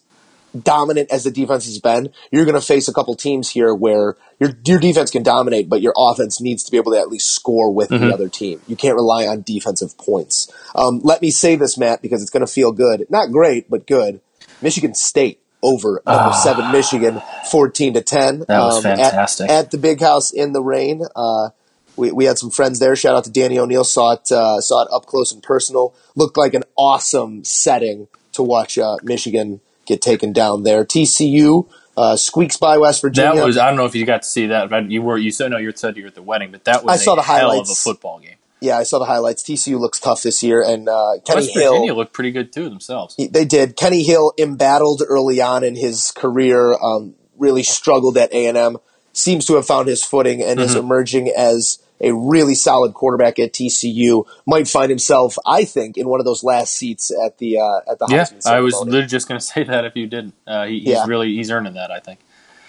dominant as the defense has been, you're going to face a couple teams here where your your defense can dominate, but your offense needs to be able to at least score with Mm-hmm. the other team. You can't rely on defensive points. Um, let me say this, Matt, because it's going to feel good. Not great, but good. Michigan State over number seven Michigan, fourteen to ten. Ah. That was um, at- fantastic. At, the big house in the rain. Uh, we, we had some friends there. Shout out to Danny O'Neill. Saw it uh, saw it up close and personal. Looked like an awesome setting to watch uh, Michigan get taken down there. TCU uh, squeaks by West Virginia. That was I don't know if you got to see that, but you were you said no, you said you were at the wedding, but that was I saw the hell highlights. of a football game. yeah, I saw the highlights. TCU looks tough this year, and uh, Kenny West Hill. Virginia looked pretty good too themselves. They did. Kenny Hill embattled early on in his career. Um, really struggled at A and M. Seems to have found his footing and is emerging as a really solid quarterback at TCU. Might find himself, I think, in one of those last seats at the uh, at the Yeah, Heisman I was literally just going to say that if you didn't. Uh, he, he's Yeah. really he's earning that. I think.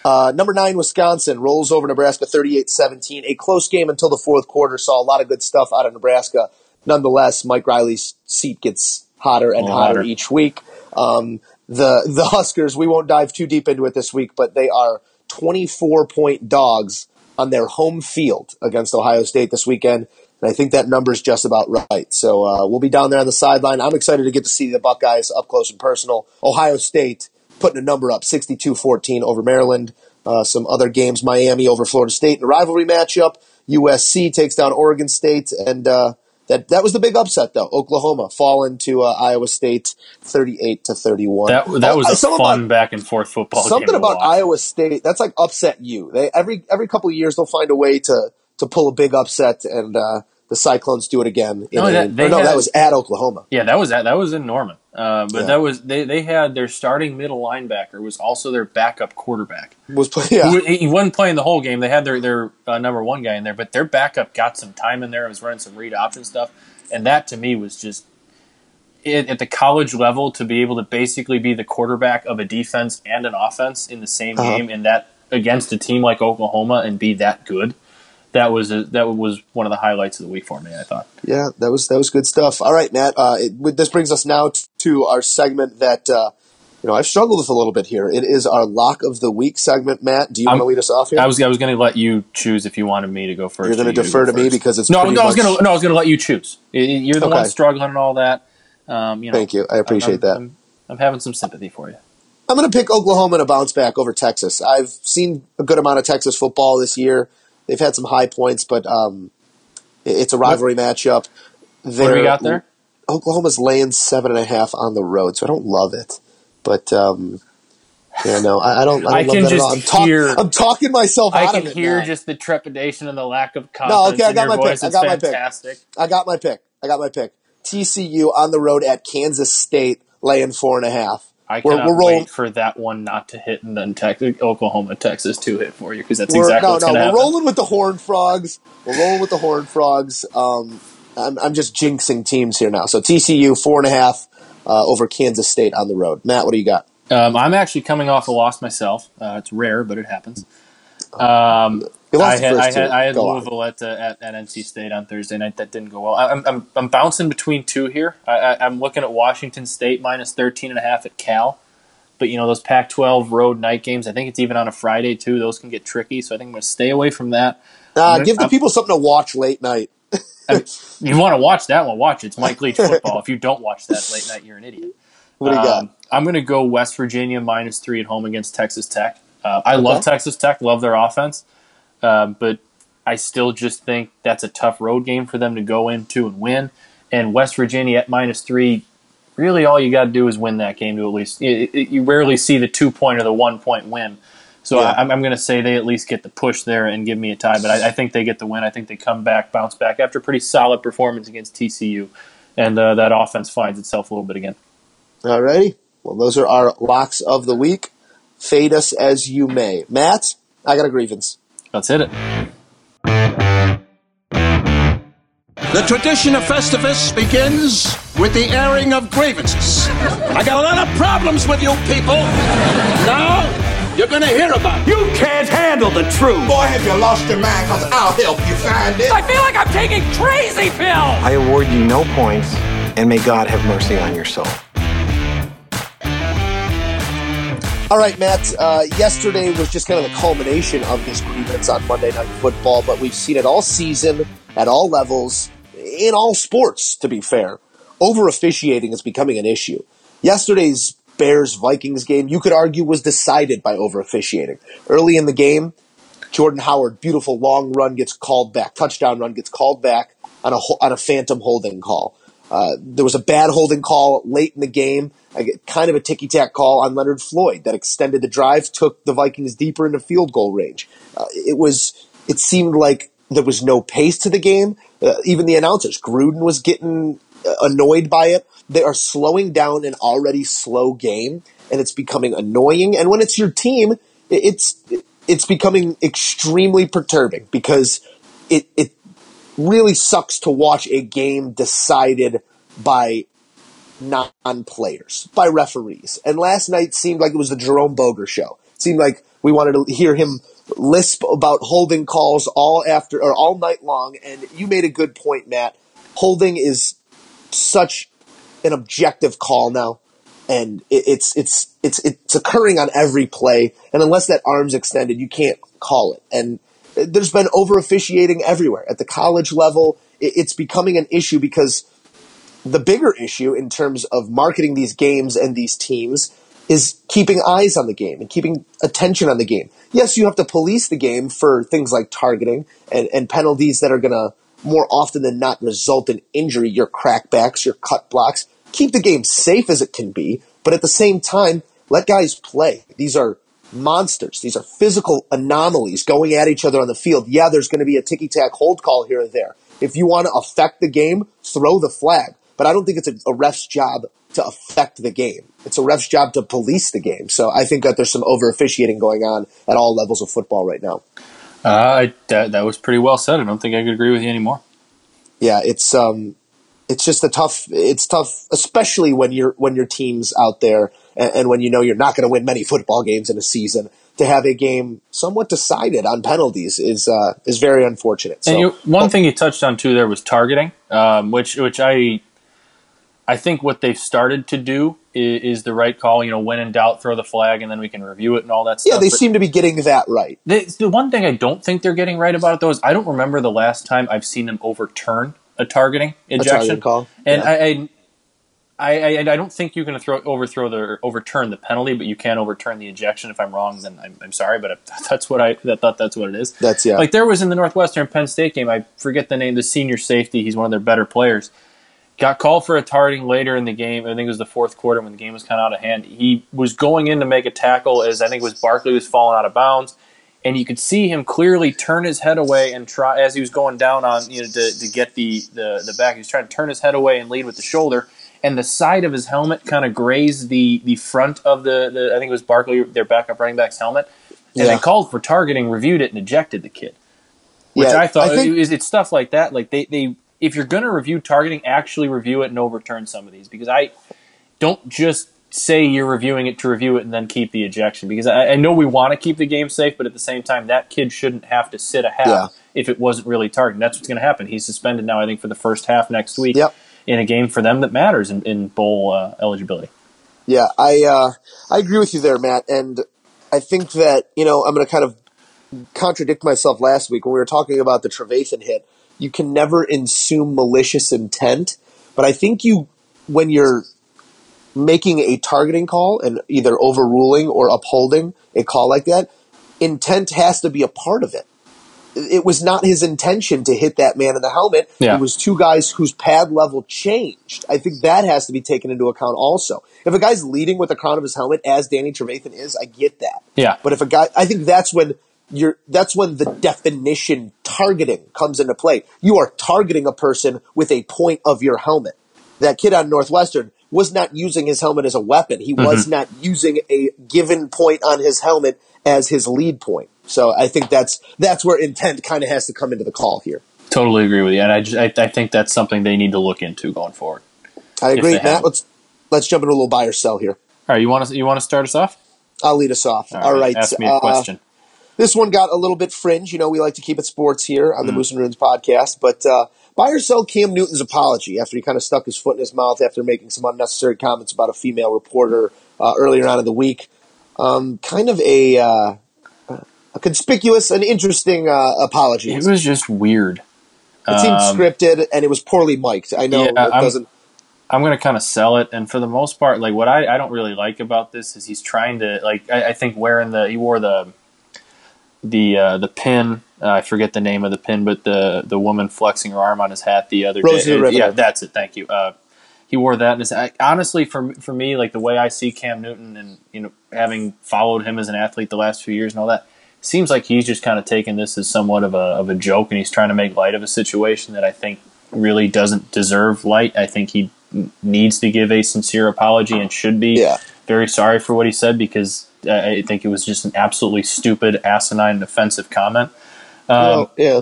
Uh, number nine, Wisconsin rolls over Nebraska 38-17. A close game until the fourth quarter. Saw a lot of good stuff out of Nebraska. Nonetheless, Mike Riley's seat gets hotter and hotter hotter. each week. Um, the the Huskers, we won't dive too deep into it this week, but they are 24 point dogs on their home field against Ohio State this weekend. And I think that number is just about right. So uh, we'll be down there on the sideline. I'm excited to get to see the Buckeyes up close and personal. Ohio State putting a number up 62-14 over Maryland. Uh, some other games, Miami over Florida State in a rivalry matchup. USC takes down Oregon State, and uh, that that was the big upset though. Oklahoma falling to uh, Iowa State, thirty-eight to thirty-one. That that was Oh, a something fun about- back and forth football. something about. Iowa State that's like upset you. They every every couple of years they'll find a way to to pull a big upset, and uh, the Cyclones do it again. In No, that- no, had- that was at Oklahoma. Yeah, that was that. That was in Norman. Uh, but Yeah. that was they, they had their starting middle linebacker was also their backup quarterback. Was yeah. He, he wasn't playing the whole game. They had their their uh, number one guy in there, but their backup got some time in there. and Was running some read option stuff, and that to me was just it, at the college level to be able to basically be the quarterback of a defense and an offense in the same Uh-huh. game, and that against a team like Oklahoma and be that good. That was a, that was one of the highlights of the week for me. I thought. Yeah, that was that was good stuff. All right, Matt. Uh, it, this brings us now to our segment that uh, you know I've struggled with a little bit here. It is our lock of the week segment. Matt, do you want to lead us off here? I was I was going to let you choose if you wanted me to go 1st You're going to defer to me because it's no, no, I was going to no, I was going to let you choose. You're the Okay. one struggling and all that. Um, you know, Thank you. I appreciate I'm, that. I'm, I'm having some sympathy for you. I'm going to pick Oklahoma to bounce back over Texas. I've seen a good amount of Texas football this year. They've had some high points, but um, it's a rivalry matchup. What do we got there? Oklahoma's laying seven and a half on the road, so I don't love it. But um, yeah, no, I, I don't. I, don't I love can that at just all. I'm, talk- hear- I'm talking myself I out can of it. hear now. just the trepidation and the lack of confidence. No, okay, I got my pick. I got my pick. I got my pick. I got my pick. TCU on the road at Kansas State, laying four and a half. I We're- cannot we're rolling- wait for that one not to hit and then Texas, Oklahoma, Texas to hit for you because that's exactly no, what's no, going to we're happen. rolling with the Horned Frogs. We're rolling with the Horned Frogs. Um, I'm, I'm just jinxing teams here now. So TCU four and a half uh, over Kansas State on the road. Matt, what do you got? Um, I'm actually coming off a loss myself. Uh, it's rare, but it happens. Um, I lost the had, I had. I had Louisville at, uh, at at NC State on Thursday night. That didn't go well. I, I'm, I'm I'm bouncing between two here. I, I, I'm looking at Washington State minus 13 and a half at Cal. But you know those Pac-12 road night games. I think it's even on a Friday too. Those can get tricky. So I think I'm going to stay away from that. Uh, I'm- give the I'm- people something to watch late night. You want to watch that one? Watch it. It's Mike Leach football. if you don't watch that late night, you're an idiot. What do you got? Um, I'm going to go West Virginia minus three at home against Texas Tech. Uh, I love Texas Tech, love their offense, um, but I still just think that's a tough road game for them to go into and win. And West Virginia at minus three, really all you got to do is win that game to at least. It, it, you rarely see the two point or the one point win. So Yeah. I, I'm, I'm going to say they at least get the push there and give me a tie. But I, I think they get the win. I think they come back, bounce back after a pretty solid performance against TCU, and uh, that offense finds itself a little bit again. All righty. Well, those are our locks of the week. Fade us as you may. Matt, I got a grievance. Let's hit it. The tradition of Festivus begins with the airing of grievances. I got a lot of problems with you people. Now, you're gonna hear about it. You can't handle the truth. Boy, have you lost your mind, because I'll help you find it. I feel like I'm taking crazy pills. I award you no points, and may God have mercy on your soul. All right, Matt. Uh, yesterday was just kind of the culmination of this grievance on Monday Night Football, but we've seen it all season, at all levels, in all sports, to be fair. Over officiating is becoming an issue. Yesterday's Bears Vikings game, you could argue, was decided by over officiating. Early in the game, Jordan Howard, beautiful long run gets called back, touchdown run gets called back on a on a phantom holding call. Uh, there was a bad holding call late in the game, kind of a ticky tack call on Leonard Floyd that extended the drive, took the Vikings deeper into field goal range. Uh, it was it seemed like there was no pace to the game. Uh, even the announcers, Gruden was getting uh, annoyed by it. They are slowing down an already slow game, and it's becoming annoying. And when it's your team, it's it's becoming extremely perturbing because it it really sucks to watch a game decided by non-players, by referees. And last night seemed like it was the Jerome Boger show. It seemed like we wanted to hear him lisp about holding calls all after or all night long. And you made a good point, Matt. Holding is such an objective call now, and it, it's it's it's it's occurring on every play. And unless that arm's extended, you can't call it. And there's been over officiating everywhere at the college level. It's becoming an issue because the bigger issue in terms of marketing these games and these teams is keeping eyes on the game and keeping attention on the game. Yes, you have to police the game for things like targeting and, and penalties that are going to more often than not result in injury, your crackbacks, your cut blocks. Keep the game safe as it can be, but at the same time, let guys play. These are monsters. These are physical anomalies going at each other on the field. Yeah, there's going to be a ticky tack hold call here or there. If you want to affect the game, throw the flag. But I don't think it's a, a ref's job to affect the game. It's a ref's job to police the game. So I think that there's some over officiating going on at all levels of football right now. Uh, that, that was pretty well said. I don't think I could agree with you anymore. Yeah, it's um, it's just a tough. It's tough, especially when you're when your team's out there and, and when you know you're not going to win many football games in a season. To have a game somewhat decided on penalties is uh, is very unfortunate. So, And you, one thing you touched on too there was targeting, um, which which I I think what they've started to do is, is the right call. You know, when in doubt, throw the flag, and then we can review it and all that stuff. yeah, they But seem to be getting that right. the, the one thing I don't think they're getting right about it though is I don't remember the last time I've seen them overturn a targeting ejection targeting call, and yeah. I. I I, I, I don't think you can throw overthrow the overturn the penalty, but you can overturn the ejection. If I'm wrong, then I'm, I'm sorry, but that's what I, I thought that's what it is. That's yeah. Like there was in the Northwestern Penn State game, I forget the name, the senior safety. He's one of their better players. Got called for a targeting later in the game. I think it was the fourth quarter when the game was kind of out of hand. He was going in to make a tackle as I think it was Barkley was falling out of bounds, and you could see him clearly turn his head away and try as he was going down on you know to, to get the, the the back. He was trying to turn his head away and lead with the shoulder, and the side of his helmet kind of grazed the the front of the, the I think it was Barkley, their backup running back's helmet, and Yeah. they called for targeting, reviewed it, and ejected the kid which Yeah, I thought I think- is it's stuff like that. Like they, they if you're going to review targeting, actually review it and overturn some of these because I don't just say you're reviewing it to review it and then keep the ejection because I, I know we want to keep the game safe, but at the same time, that kid shouldn't have to sit a half Yeah. if it wasn't really targeting. That's what's going to happen. He's suspended now, I think, for the first half next week Yep. In a game for them that matters in, in bowl uh, eligibility. Yeah, I uh, I agree with you there, Matt, and I think that you know I'm going to kind of contradict myself last week when we were talking about the Trevathan hit. You can never assume malicious intent, but I think you when you're making a targeting call and either overruling or upholding a call like that, intent has to be a part of it. It was not his intention to hit that man in the helmet. Yeah. It was two guys whose pad level changed. I think that has to be taken into account also. If a guy's leading with the crown of his helmet, as Danny Trevathan is, I get that. Yeah. But if a guy, I think that's when you're, that's when the definition targeting comes into play. You are targeting a person with a point of your helmet. That kid on Northwestern was not using his helmet as a weapon. He was mm-hmm. not using a given point on his helmet as his lead point. So I think that's that's where intent kind of has to come into the call here. Totally agree with you, and I just I, I think that's something they need to look into going forward. I agree, Matt. haven't. Let's let's jump into a little buy or sell here. All right, you want to you want to start us off? I'll lead us off. All right. ask me a uh, question. This one got a little bit fringe. You know, we like to keep it sports here on the Mm. Moose and Ruins podcast. But uh, buy or sell Cam Newton's apology after he kind of stuck his foot in his mouth after making some unnecessary comments about a female reporter uh, earlier on in the week. Um, kind of a uh, a conspicuous and interesting uh, apology. It was just weird. It seemed Um, scripted and it was poorly mic'd. I know Yeah, it I'm- doesn't. I'm gonna kind of sell it, and for the most part, like what I, I don't really like about this is he's trying to like I, I think wearing the he wore the the uh, the pin uh, I forget the name of the pin, but the the woman flexing her arm on his hat the other Rosie day. the Yeah, that's it. Thank you. Uh, he wore that, and it's, I, honestly, for for me, like the way I see Cam Newton, and you know, having followed him as an athlete the last few years and all that, seems like he's just kind of taken this as somewhat of a of a joke, and he's trying to make light of a situation that I think really doesn't deserve light. I think he needs to give a sincere apology and should be Yeah. very sorry for what he said because I think it was just an absolutely stupid, asinine, and offensive comment. Um, well, yeah.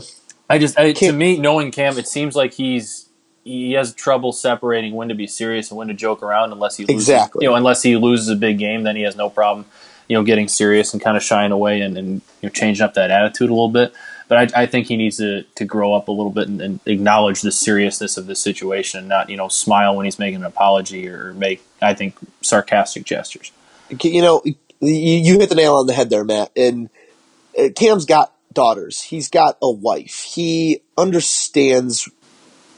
I just, I, to me, knowing Cam, it seems like he's he has trouble separating when to be serious and when to joke around. Unless he loses, Exactly. you know, unless he loses a big game, then he has no problem, you know, getting serious and kind of shying away and, and you know, changing up that attitude a little bit. But I, I think he needs to, to grow up a little bit and, and acknowledge the seriousness of the situation and not, you know, smile when he's making an apology or make, I think, sarcastic gestures. you know, you, you hit the nail on the head there, Matt. And uh, Cam's got daughters. He's got a wife. He understands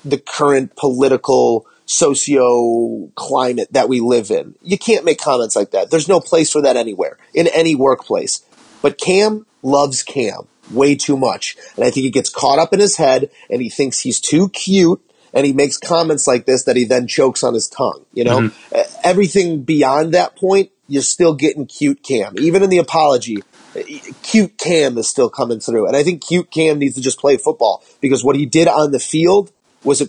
the current political socio climate that we live in. You can't make comments like that. There's no place for that anywhere in any workplace. But Cam loves Cam way too much. And I think he gets caught up in his head and he thinks he's too cute and he makes comments like this that he then chokes on his tongue. You know, Uh, everything beyond that point, you're still getting cute Cam. Even in the apology, cute Cam is still coming through. And I think cute Cam needs to just play football because what he did on the field was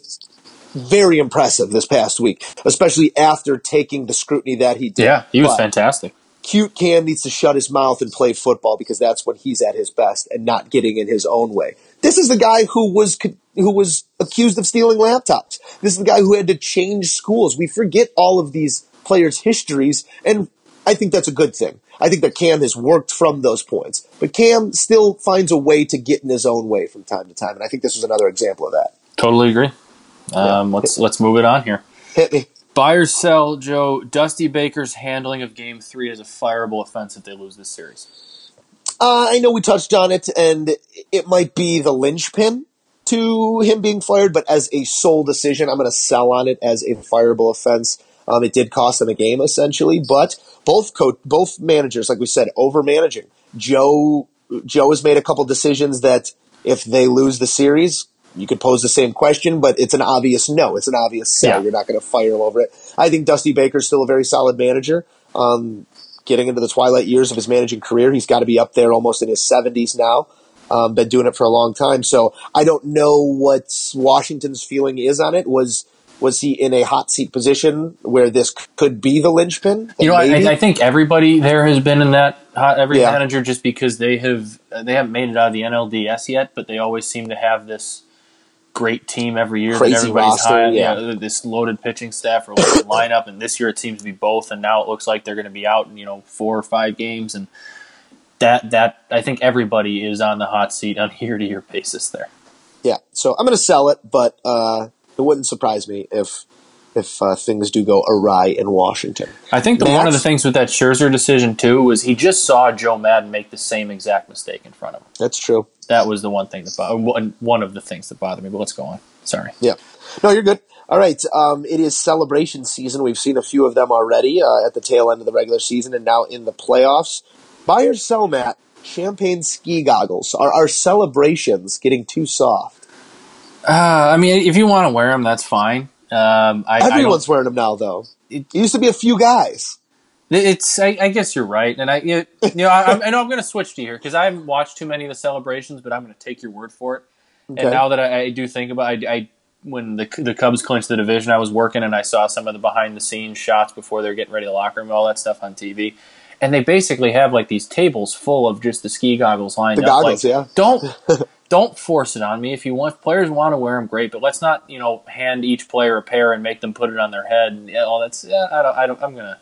very impressive this past week, especially after taking the scrutiny that he did. Yeah, he was But fantastic. Cute Cam needs to shut his mouth and play football because that's when he's at his best and not getting in his own way. This is the guy who was who was accused of stealing laptops. This is the guy who had to change schools. We forget all of these players' histories, and I think that's a good thing. I think that Cam has worked from those points, but Cam still finds a way to get in his own way from time to time, and I think this was another example of that. Totally agree. Um, let's let's move it on here. Hit me. Buy or sell, Joe. Dusty Baker's handling of Game Three is a fireable offense if they lose this series. Uh, I know we touched on it, and it might be the linchpin to him being fired, but as a sole decision, I'm going to sell on it as a fireable offense. Um, it did cost them a game essentially, but both co- both managers, like we said, over managing. Joe Joe has made a couple decisions that if they lose the series, you could pose the same question, but it's an obvious no. It's an obvious sell. Yeah. You're not going to fire him over it. I think Dusty Baker's still a very solid manager. Um, getting into the twilight years of his managing career, he's got to be up there almost in his 70s now. Um, been doing it for a long time, so I don't know what Washington's feeling is on it. Was was he in a hot seat position where this could be the linchpin? You know? I I think everybody there has been in that hot every Yeah. manager just because they have they haven't made it out of the NLDS yet, but they always seem to have this great team every year. Crazy that everybody's roster, high, yeah. this loaded pitching staff or loaded lineup, and this year it seems to be both. And now it looks like they're going to be out in you know four or five games, and that that I think everybody is on the hot seat on year to year basis there. Yeah, so I'm going to sell it, but uh, it wouldn't surprise me if if uh, things do go awry in Washington. I think the, one of the things with that Scherzer decision too was he just saw Joe Maddon make the same exact mistake in front of him. That's true. That was the one thing that bothered one one of the things that bothered me. But let's go on. Sorry. Yeah. No, you're good. All right. Um, it is celebration season. We've seen a few of them already uh, at the tail end of the regular season and now in the playoffs. Buy or sell, Matt. champagne ski goggles? Are our celebrations getting too soft? Uh, I mean, if you want to wear them, that's fine. Um, I, Everyone's wearing them now, though. It used to be a few guys. It's. I, I guess you're right, and I, you know, I, I know I'm going to switch to here because I haven't watched too many of the celebrations, but I'm going to take your word for it. Okay. And now that I, I do think about, it, I, I when the the Cubs clinched the division, I was working and I saw some of the behind the scenes shots before they're getting ready to locker room, all that stuff on TV. And they basically have like these tables full of just the ski goggles lined The up. goggles, like, yeah. Don't don't force it on me. If you want, if players want to wear them, great. But let's not, you know, hand each player a pair and make them put it on their head. And all that's. Yeah, I don't. I don't. I'm gonna.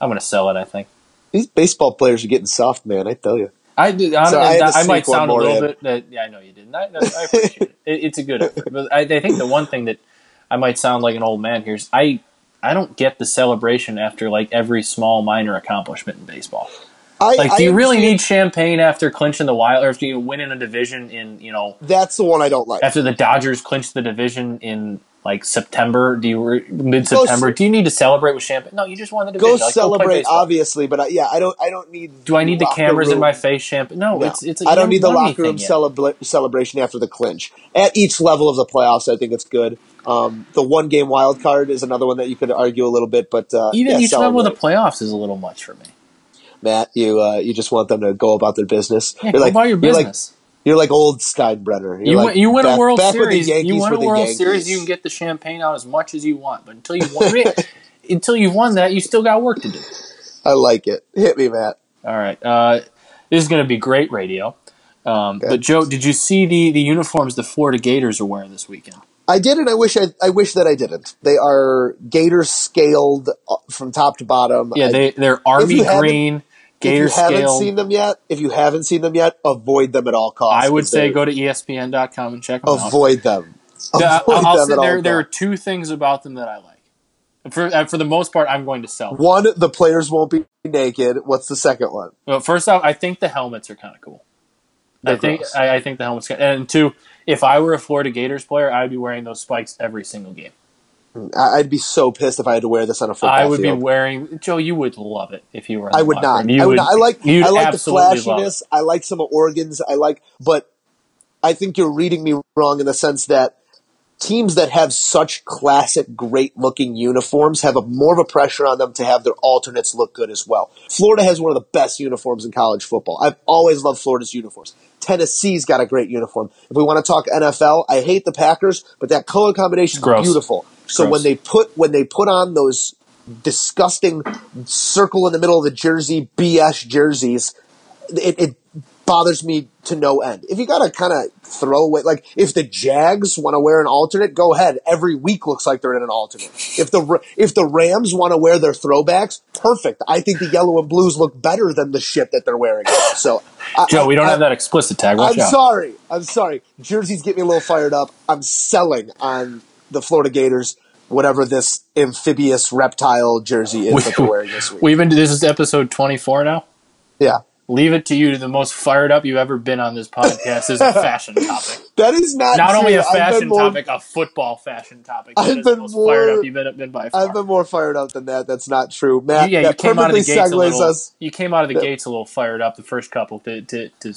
I'm gonna sell it. I think. These baseball players are getting soft, man. I tell you. I. I, So I to I might sound a little in. bit. That, yeah, I know you didn't. I, I appreciate it. it. It's a good effort. But I, I think the one thing that I might sound like an old man here is I. I don't get the celebration after like every small minor accomplishment in baseball. I, Like, I do you really need champagne after clinching the wild, or if you win in a division in you know That's the one I don't like. after the Dodgers clinched the division in like September? Do you mid September? Do you need to celebrate with champagne? No, you just won the division. Go Like, celebrate, baseball. obviously, but I, yeah, I don't. I don't need. Do I need the cameras in my face? Champagne? No, No. it's it's. A, I don't need the locker room celebra- celebration after the clinch. At each level of the playoffs, I think it's good. Um, the one game wild card is another one that you could argue a little bit, but uh, Even yeah, each level of the playoffs is a little much for me. Matt, you uh, you just want them to go about their business. Yeah, you're go like about your business. You're like old Steinbrenner. You're you like win, you win back- a World back when the Series. You win a World Yankees. Series. You can get the champagne out as much as you want, but until you won, until you've won that, you still got work to do. I like it. Hit me, Matt. All right, uh, this is going to be great radio. Um, Okay. But Joe, did you see the the uniforms the Florida Gators are wearing this weekend? I did, and I wish I, I wish that I didn't. They are Gator scaled uh, from top to bottom. Yeah, I- they they're army green, Gator if you haven't scale. seen them yet, if you haven't seen them yet, avoid them at all costs. I would say go to ESPN.com and check them out. avoid them. Yeah, Avoid I'll, I'll them say at all there there are two things about them that I like. For uh, for the most part, I'm going to sell. Them. One, the players won't be naked. What's the second one? Well, first off, I think the helmets are kind of cool. I think. I, I think the helmets. And two, if I were a Florida Gators player, I'd be wearing those spikes every single game. I'd be so pissed if I had to wear this on a football I would field. be wearing. Joe, you would love it if you were. I would not. I would would. not. I like. I like the absolutely love it. flashiness. I like some of Oregon's. I like, but I think you're reading me wrong in the sense that teams that have such classic, great-looking uniforms have a more of a pressure on them to have their alternates look good as well. Florida has one of the best uniforms in college football. I've always loved Florida's uniforms. Tennessee's got a great uniform. If we want to talk NFL, I hate the Packers, but that color combination is beautiful. So Gross. when they put when they put on those disgusting circle in the middle of the jersey BS jerseys, it, it bothers me to no end. If you got to kind of throw away, like if the Jags want to wear an alternate, go ahead. Every week looks like they're in an alternate. If the if the Rams want to wear their throwbacks, perfect. I think the yellow and blues look better than the shit that they're wearing. So, I, Joe, we don't I- have that explicit tag. Watch I'm out. sorry. I'm sorry. Jerseys get me a little fired up. I'm selling on the Florida Gators, whatever this amphibious reptile jersey is that they're wearing this week. We've been. This is episode 24 now. Yeah. Leave it to you. The most fired up you've ever been on this podcast is a fashion topic. That is not Not only true. a I've been fashion more- topic, a football fashion topic. That I've been more- fired up you've been, been by far. I've been more fired up than that. That's not true. Matt, yeah, you came out of the gates a little. us. You came out of the Yeah. gates a little fired up the first couple to to, to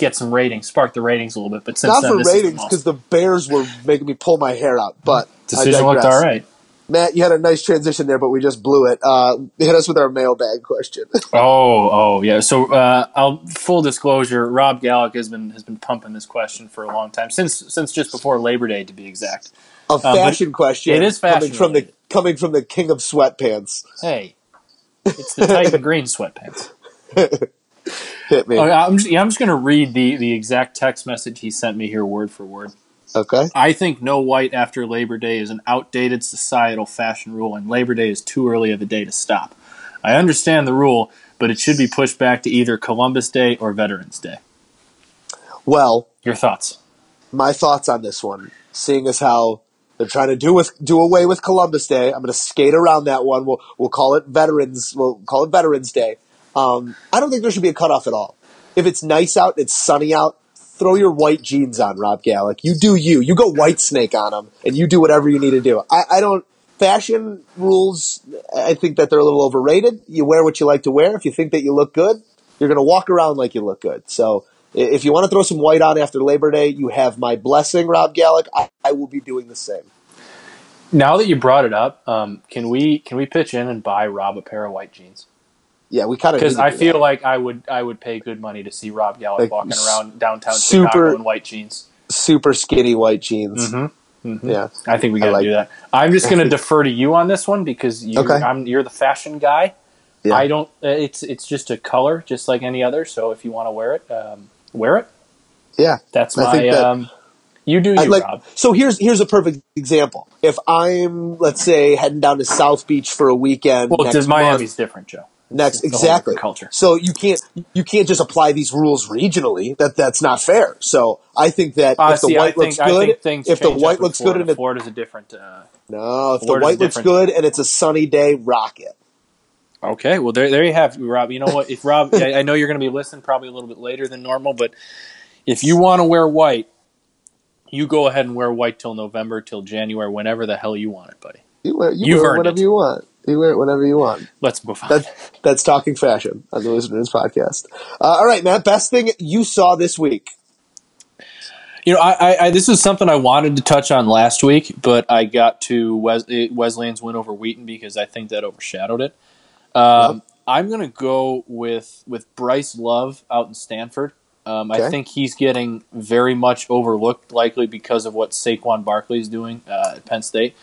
get some ratings, spark the ratings a little bit. But since Not then, for ratings, because the Bears were making me pull my hair out. But decision looked all right. Matt, you had a nice transition there, but we just blew it. Uh, hit us with our mailbag question. Oh, oh, yeah. So, uh, I'll full disclosure. Rob Gallick has been has been pumping this question for a long time since since just before Labor Day, to be exact. A but fashion question. it is coming fashion from the coming from the king of sweatpants. Hey, it's the Titan Green sweatpants. Hit me. Oh, okay, I'm just, yeah, I'm just going to read the the exact text message he sent me here, word for word. Okay. I think no white after Labor Day is an outdated societal fashion rule, and Labor Day is too early of a day to stop. I understand the rule, but it should be pushed back to either Columbus Day or Veterans Day. Well, Your thoughts? my thoughts on this one, seeing as how they're trying to do with do away with Columbus Day. I'm going to skate around that one. We'll we'll call it Veterans. We'll call it Veterans Day. Um, I don't think there should be a cutoff at all. If it's nice out, it's sunny out. Throw your white jeans on, Rob Gallick. You do you. You go white snake on them, and you do whatever you need to do. I, I don't. Fashion rules. I think that they're a little overrated. You wear what you like to wear. If you think that you look good, you're going to walk around like you look good. So if you want to throw some white on after Labor Day, you have my blessing, Rob Gallick. I, I will be doing the same. Now that you brought it up, um, can we can we pitch in and buy Rob a pair of white jeans? Yeah, we kind of Because I feel like I would I would pay good money to see Rob Gallup Like, walking around downtown super- Chicago in white jeans. super skinny white jeans. Yeah, I think we got to like- do that. I'm just going to defer to you on this one because you, Okay. I'm, you're the fashion guy. Yeah. I don't. uh, It's it's just a color, just like any other. So if you want to wear it, um, wear it. yeah. That's I my. think that- um, you do you, like Rob. so here's here's a perfect example. If I'm let's say heading down to South Beach for a weekend, Well, next does Miami's month, different, Joe. Next exactly culture. So you can't you can't just apply these rules regionally. That that's not fair. So I think that Uh, if the white looks good, if the white looks Florida. good and it, Florida's a different. Uh, no, if the white looks good and it's a sunny day, rock it. Okay, well there, there you have it, Rob. You know what? If Rob, I, I know you're going to be listening probably a little bit later than normal, but if you want to wear white, you go ahead and wear white till November, till January, whenever the hell you want it, buddy. You wear you You've wear whenever it. you want. You wear it whenever you want. Let's move on. That, that's talking fashion on the Listeners Podcast. Uh, all right, Matt. Best thing you saw this week. You know, I, I, I this is something I wanted to touch on last week, but I got to Wes, Wesleyan's win over Wheaton because I think that overshadowed it. Um, I'm going to go with with Bryce Love out in Stanford. Um, I think he's getting very much overlooked, likely because of what Saquon Barkley is doing uh, at Penn State.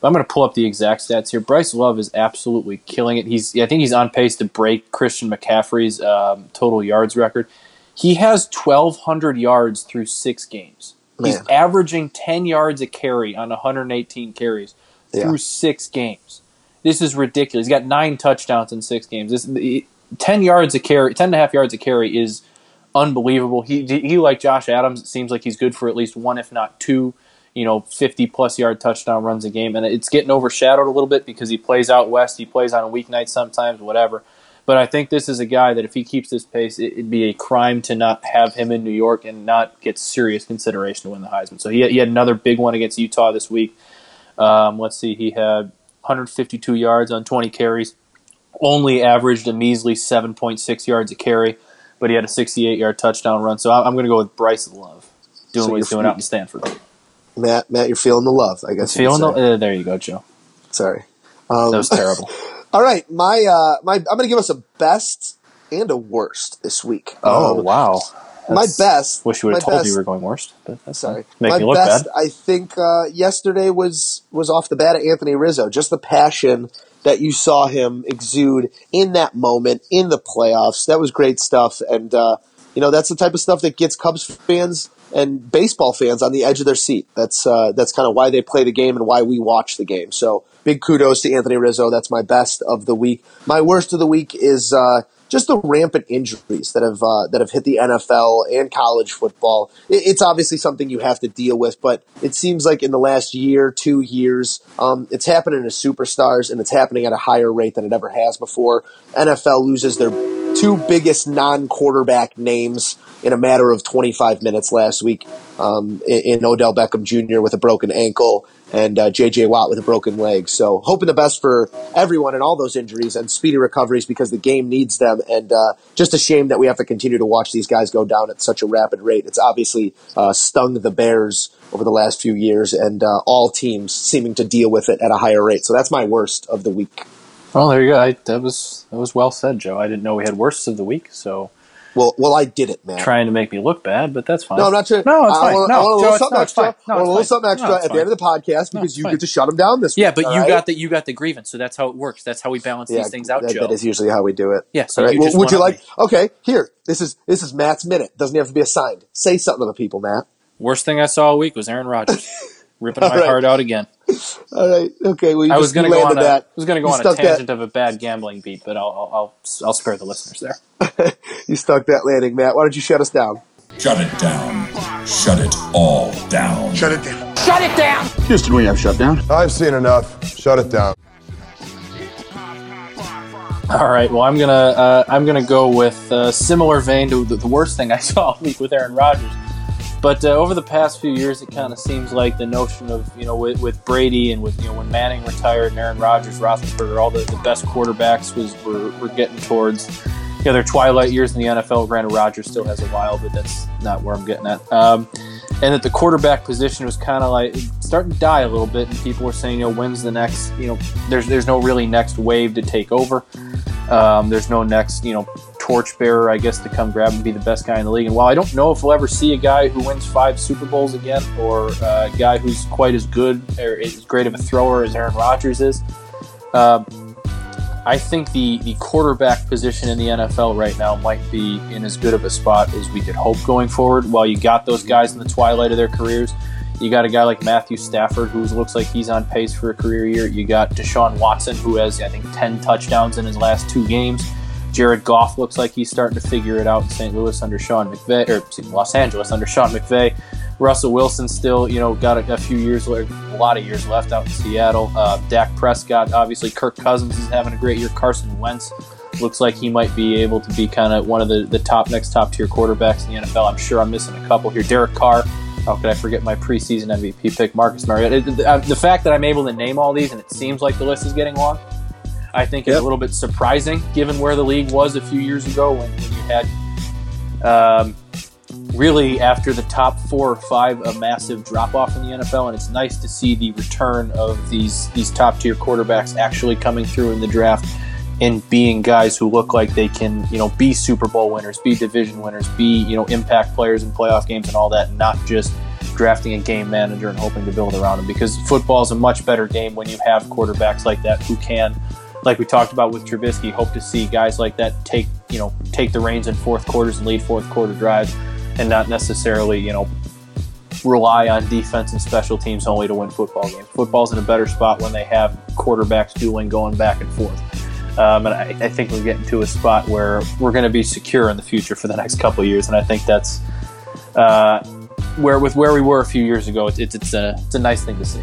But I'm going to pull up the exact stats here. Bryce Love is absolutely killing it. He's I think he's on pace to break Christian McCaffrey's um, total yards record. He has 1,200 yards through six games. He's averaging 10 yards a carry on 118 carries Yeah. through six games. This is ridiculous. He's got nine touchdowns in six games. This the- 10 yards a carry, 10 and a half yards a carry is unbelievable. He, he like Josh Adams, it seems like he's good for at least one, if not two, you know, 50 plus yard touchdown runs a game. And it's getting overshadowed a little bit because he plays out west. He plays on a weeknight sometimes, whatever. But I think this is a guy that if he keeps this pace, it, it'd be a crime to not have him in New York and not get serious consideration to win the Heisman. So he, he had another big one against Utah this week. Um, let's see, he had 152 yards on 20 carries, only averaged a measly 7.6 yards a carry, but he had a 68 yard touchdown run. So I'm, I'm going to go with Bryce Love doing So what he's doing out in Stanford. Matt, Matt, you're feeling the love. I guess. Feeling the, uh, there you go, Joe. Sorry. Um, That was terrible. all right, my uh, my I'm going to give us a best and a worst this week. oh Um, wow, my That's- best. Wish you would have told best- you we were going worst. But that's Sorry, make my me look best. bad. I think uh, yesterday was was off the bat of Anthony Rizzo. Just the passion that you saw him exude in that moment in the playoffs. That was great stuff, and uh, you know that's the type of stuff that gets Cubs fans and baseball fans on the edge of their seat. That's uh, that's kind of why they play the game and why we watch the game. So big kudos to Anthony Rizzo. That's my best of the week. My worst of the week is. Uh, just the rampant injuries that have uh, that have hit the NFL and college football. It, it's obviously something you have to deal with, but it seems like in the last year, two years, um, it's happening to superstars, and it's happening at a higher rate than it ever has before. NFL loses their two biggest non-quarterback names in a matter of 25 minutes last week. Um, in, in Odell Beckham Jr. with a broken ankle and uh, J.J. Watt with a broken leg. So hoping the best for everyone and all those injuries and speedy recoveries because the game needs them. And uh, just a shame that we have to continue to watch these guys go down at such a rapid rate. It's obviously uh, stung the Bears over the last few years, and uh, all teams seeming to deal with it at a higher rate. So that's my worst of the week. Well, there you go. I, that was that was well said, Joe. I didn't know we had worst of the week, so Well, well, I did it, man. trying to make me look bad, but that's fine. No, I'm not sure. No, it's I fine. want, no, I want a little Joe, it's- something no, extra. fine. No, I want a little something extra No, it's at the end of the podcast because it's you fine. get to shut them down this Yeah, week. but you right? got the you got the grievance, so that's how it works. That's how we balance Yeah, these things out, that, Joe. that is usually how we do it. Yeah, so All right. you Well, would you one-up like? Okay, here. This is this is Matt's minute. Doesn't have to be assigned. Say something to the people, Matt. Worst thing I saw all week was Aaron Rodgers ripping my All right. heart out again. All right. Okay. Well, you I just was going to you go on landed a, that. I was going to go You on a stuck that- tangent of a bad gambling beat, but I'll I'll I'll, I'll spare the listeners there. You stuck that landing, Matt. Why don't you shut us down? Shut it down. Shut it all down. Shut it down. Shut it down! Houston, we have shut down. I've seen enough. Shut it down. All right. Well, I'm gonna uh, I'm gonna go with a similar vein to the, the worst thing I saw all week with Aaron Rodgers. But uh, over the past few years, it kind of seems like the notion of you know with, with Brady and with you know when Manning retired and Aaron Rodgers, Roethlisberger, all the, the best quarterbacks was were, were getting towards you know, their twilight years in the NFL. Granted, Rodgers still has a while, but that's not where I'm getting at. Um, and that the quarterback position was kind of like starting to die a little bit, and people were saying, you know, when's the next? You know, there's there's no really next wave to take over. Um, there's no next, you know, torchbearer, I guess, to come grab and be the best guy in the league. And while I don't know if we'll ever see a guy who wins five Super Bowls again, or a guy who's quite as good or as great of a thrower as Aaron Rodgers is, uh, I think the the quarterback position in the NFL right now might be in as good of a spot as we could hope going forward. While you got those guys in the twilight of their careers, you got a guy like Matthew Stafford who looks like he's on pace for a career year. You got Deshaun Watson who has I think ten touchdowns in his last two games. Jared Goff looks like he's starting to figure it out in St. Louis under Sean McVay, or Los Angeles under Sean McVay. Russell Wilson still, you know, got a, a few years, a lot of years left out in Seattle. Uh, Dak Prescott, obviously, Kirk Cousins is having a great year. Carson Wentz looks like he might be able to be kind of one of the, the top next top tier quarterbacks in the NFL. I'm sure I'm missing a couple here. Derek Carr. How could I forget my preseason MVP pick, Marcus Mariota? Uh, the fact that I'm able to name all these and it seems like the list is getting long, I think is a little bit surprising given where the league was a few years ago when, when you had um, really after the top four or five a massive drop off in the NFL, and it's nice to see the return of these these top tier quarterbacks actually coming through in the draft and being guys who look like they can you know be Super Bowl winners, be division winners, be you know impact players in playoff games and all that, not just drafting a game manager and hoping to build around them. Because football is a much better game when you have quarterbacks like that who can like we talked about with Trubisky, hope to see guys like that take you know take the reins in fourth quarters and lead fourth quarter drives and not necessarily, you know, rely on defense and special teams only to win football games. Football's in a better spot when they have quarterbacks dueling going back and forth. Um, and I, I, think we're getting to a spot where we're going to be secure in the future for the next couple years. And I think that's uh, where, with where we were a few years ago, it's, it's, a, it's a nice thing to see.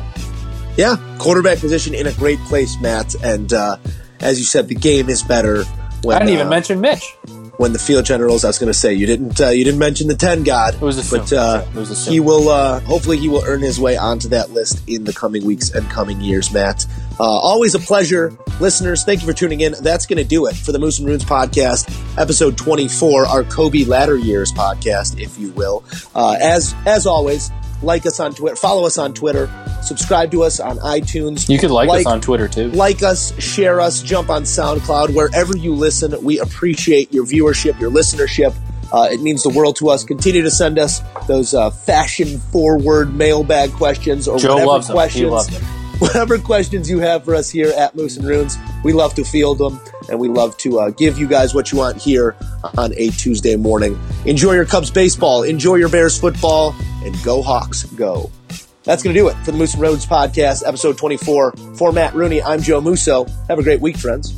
Yeah, quarterback position in a great place, Matt. And uh, as you said, the game is better. When, I didn't even uh, mention Mitch when the field generals. I was going to say you didn't uh, you didn't mention the ten god, it was but uh, was he will uh, hopefully he will earn his way onto that list in the coming weeks and coming years. Matt, uh, always a pleasure, listeners. Thank you for tuning in. That's going to do it for the Moose and Runes podcast, episode twenty four, our Kobe latter years podcast, if you will. Uh, as as always, like us on Twitter, follow us on Twitter, subscribe to us on iTunes. You can like, like, us on Twitter too. Like us, share us, jump on SoundCloud, wherever you listen. We appreciate your viewership, your listenership. Uh, it means the world to us. Continue to send us those uh, fashion forward mailbag questions or Joe whatever questions. Whatever questions you have for us here at Moose and Runes, we love to field them and we love to uh, give you guys what you want here on a Tuesday morning. Enjoy your Cubs baseball, enjoy your Bears football, and go Hawks, go. That's going to do it for the Moose and Runes podcast, episode 24. For Matt Rooney, I'm Joe Musso. Have a great week, friends.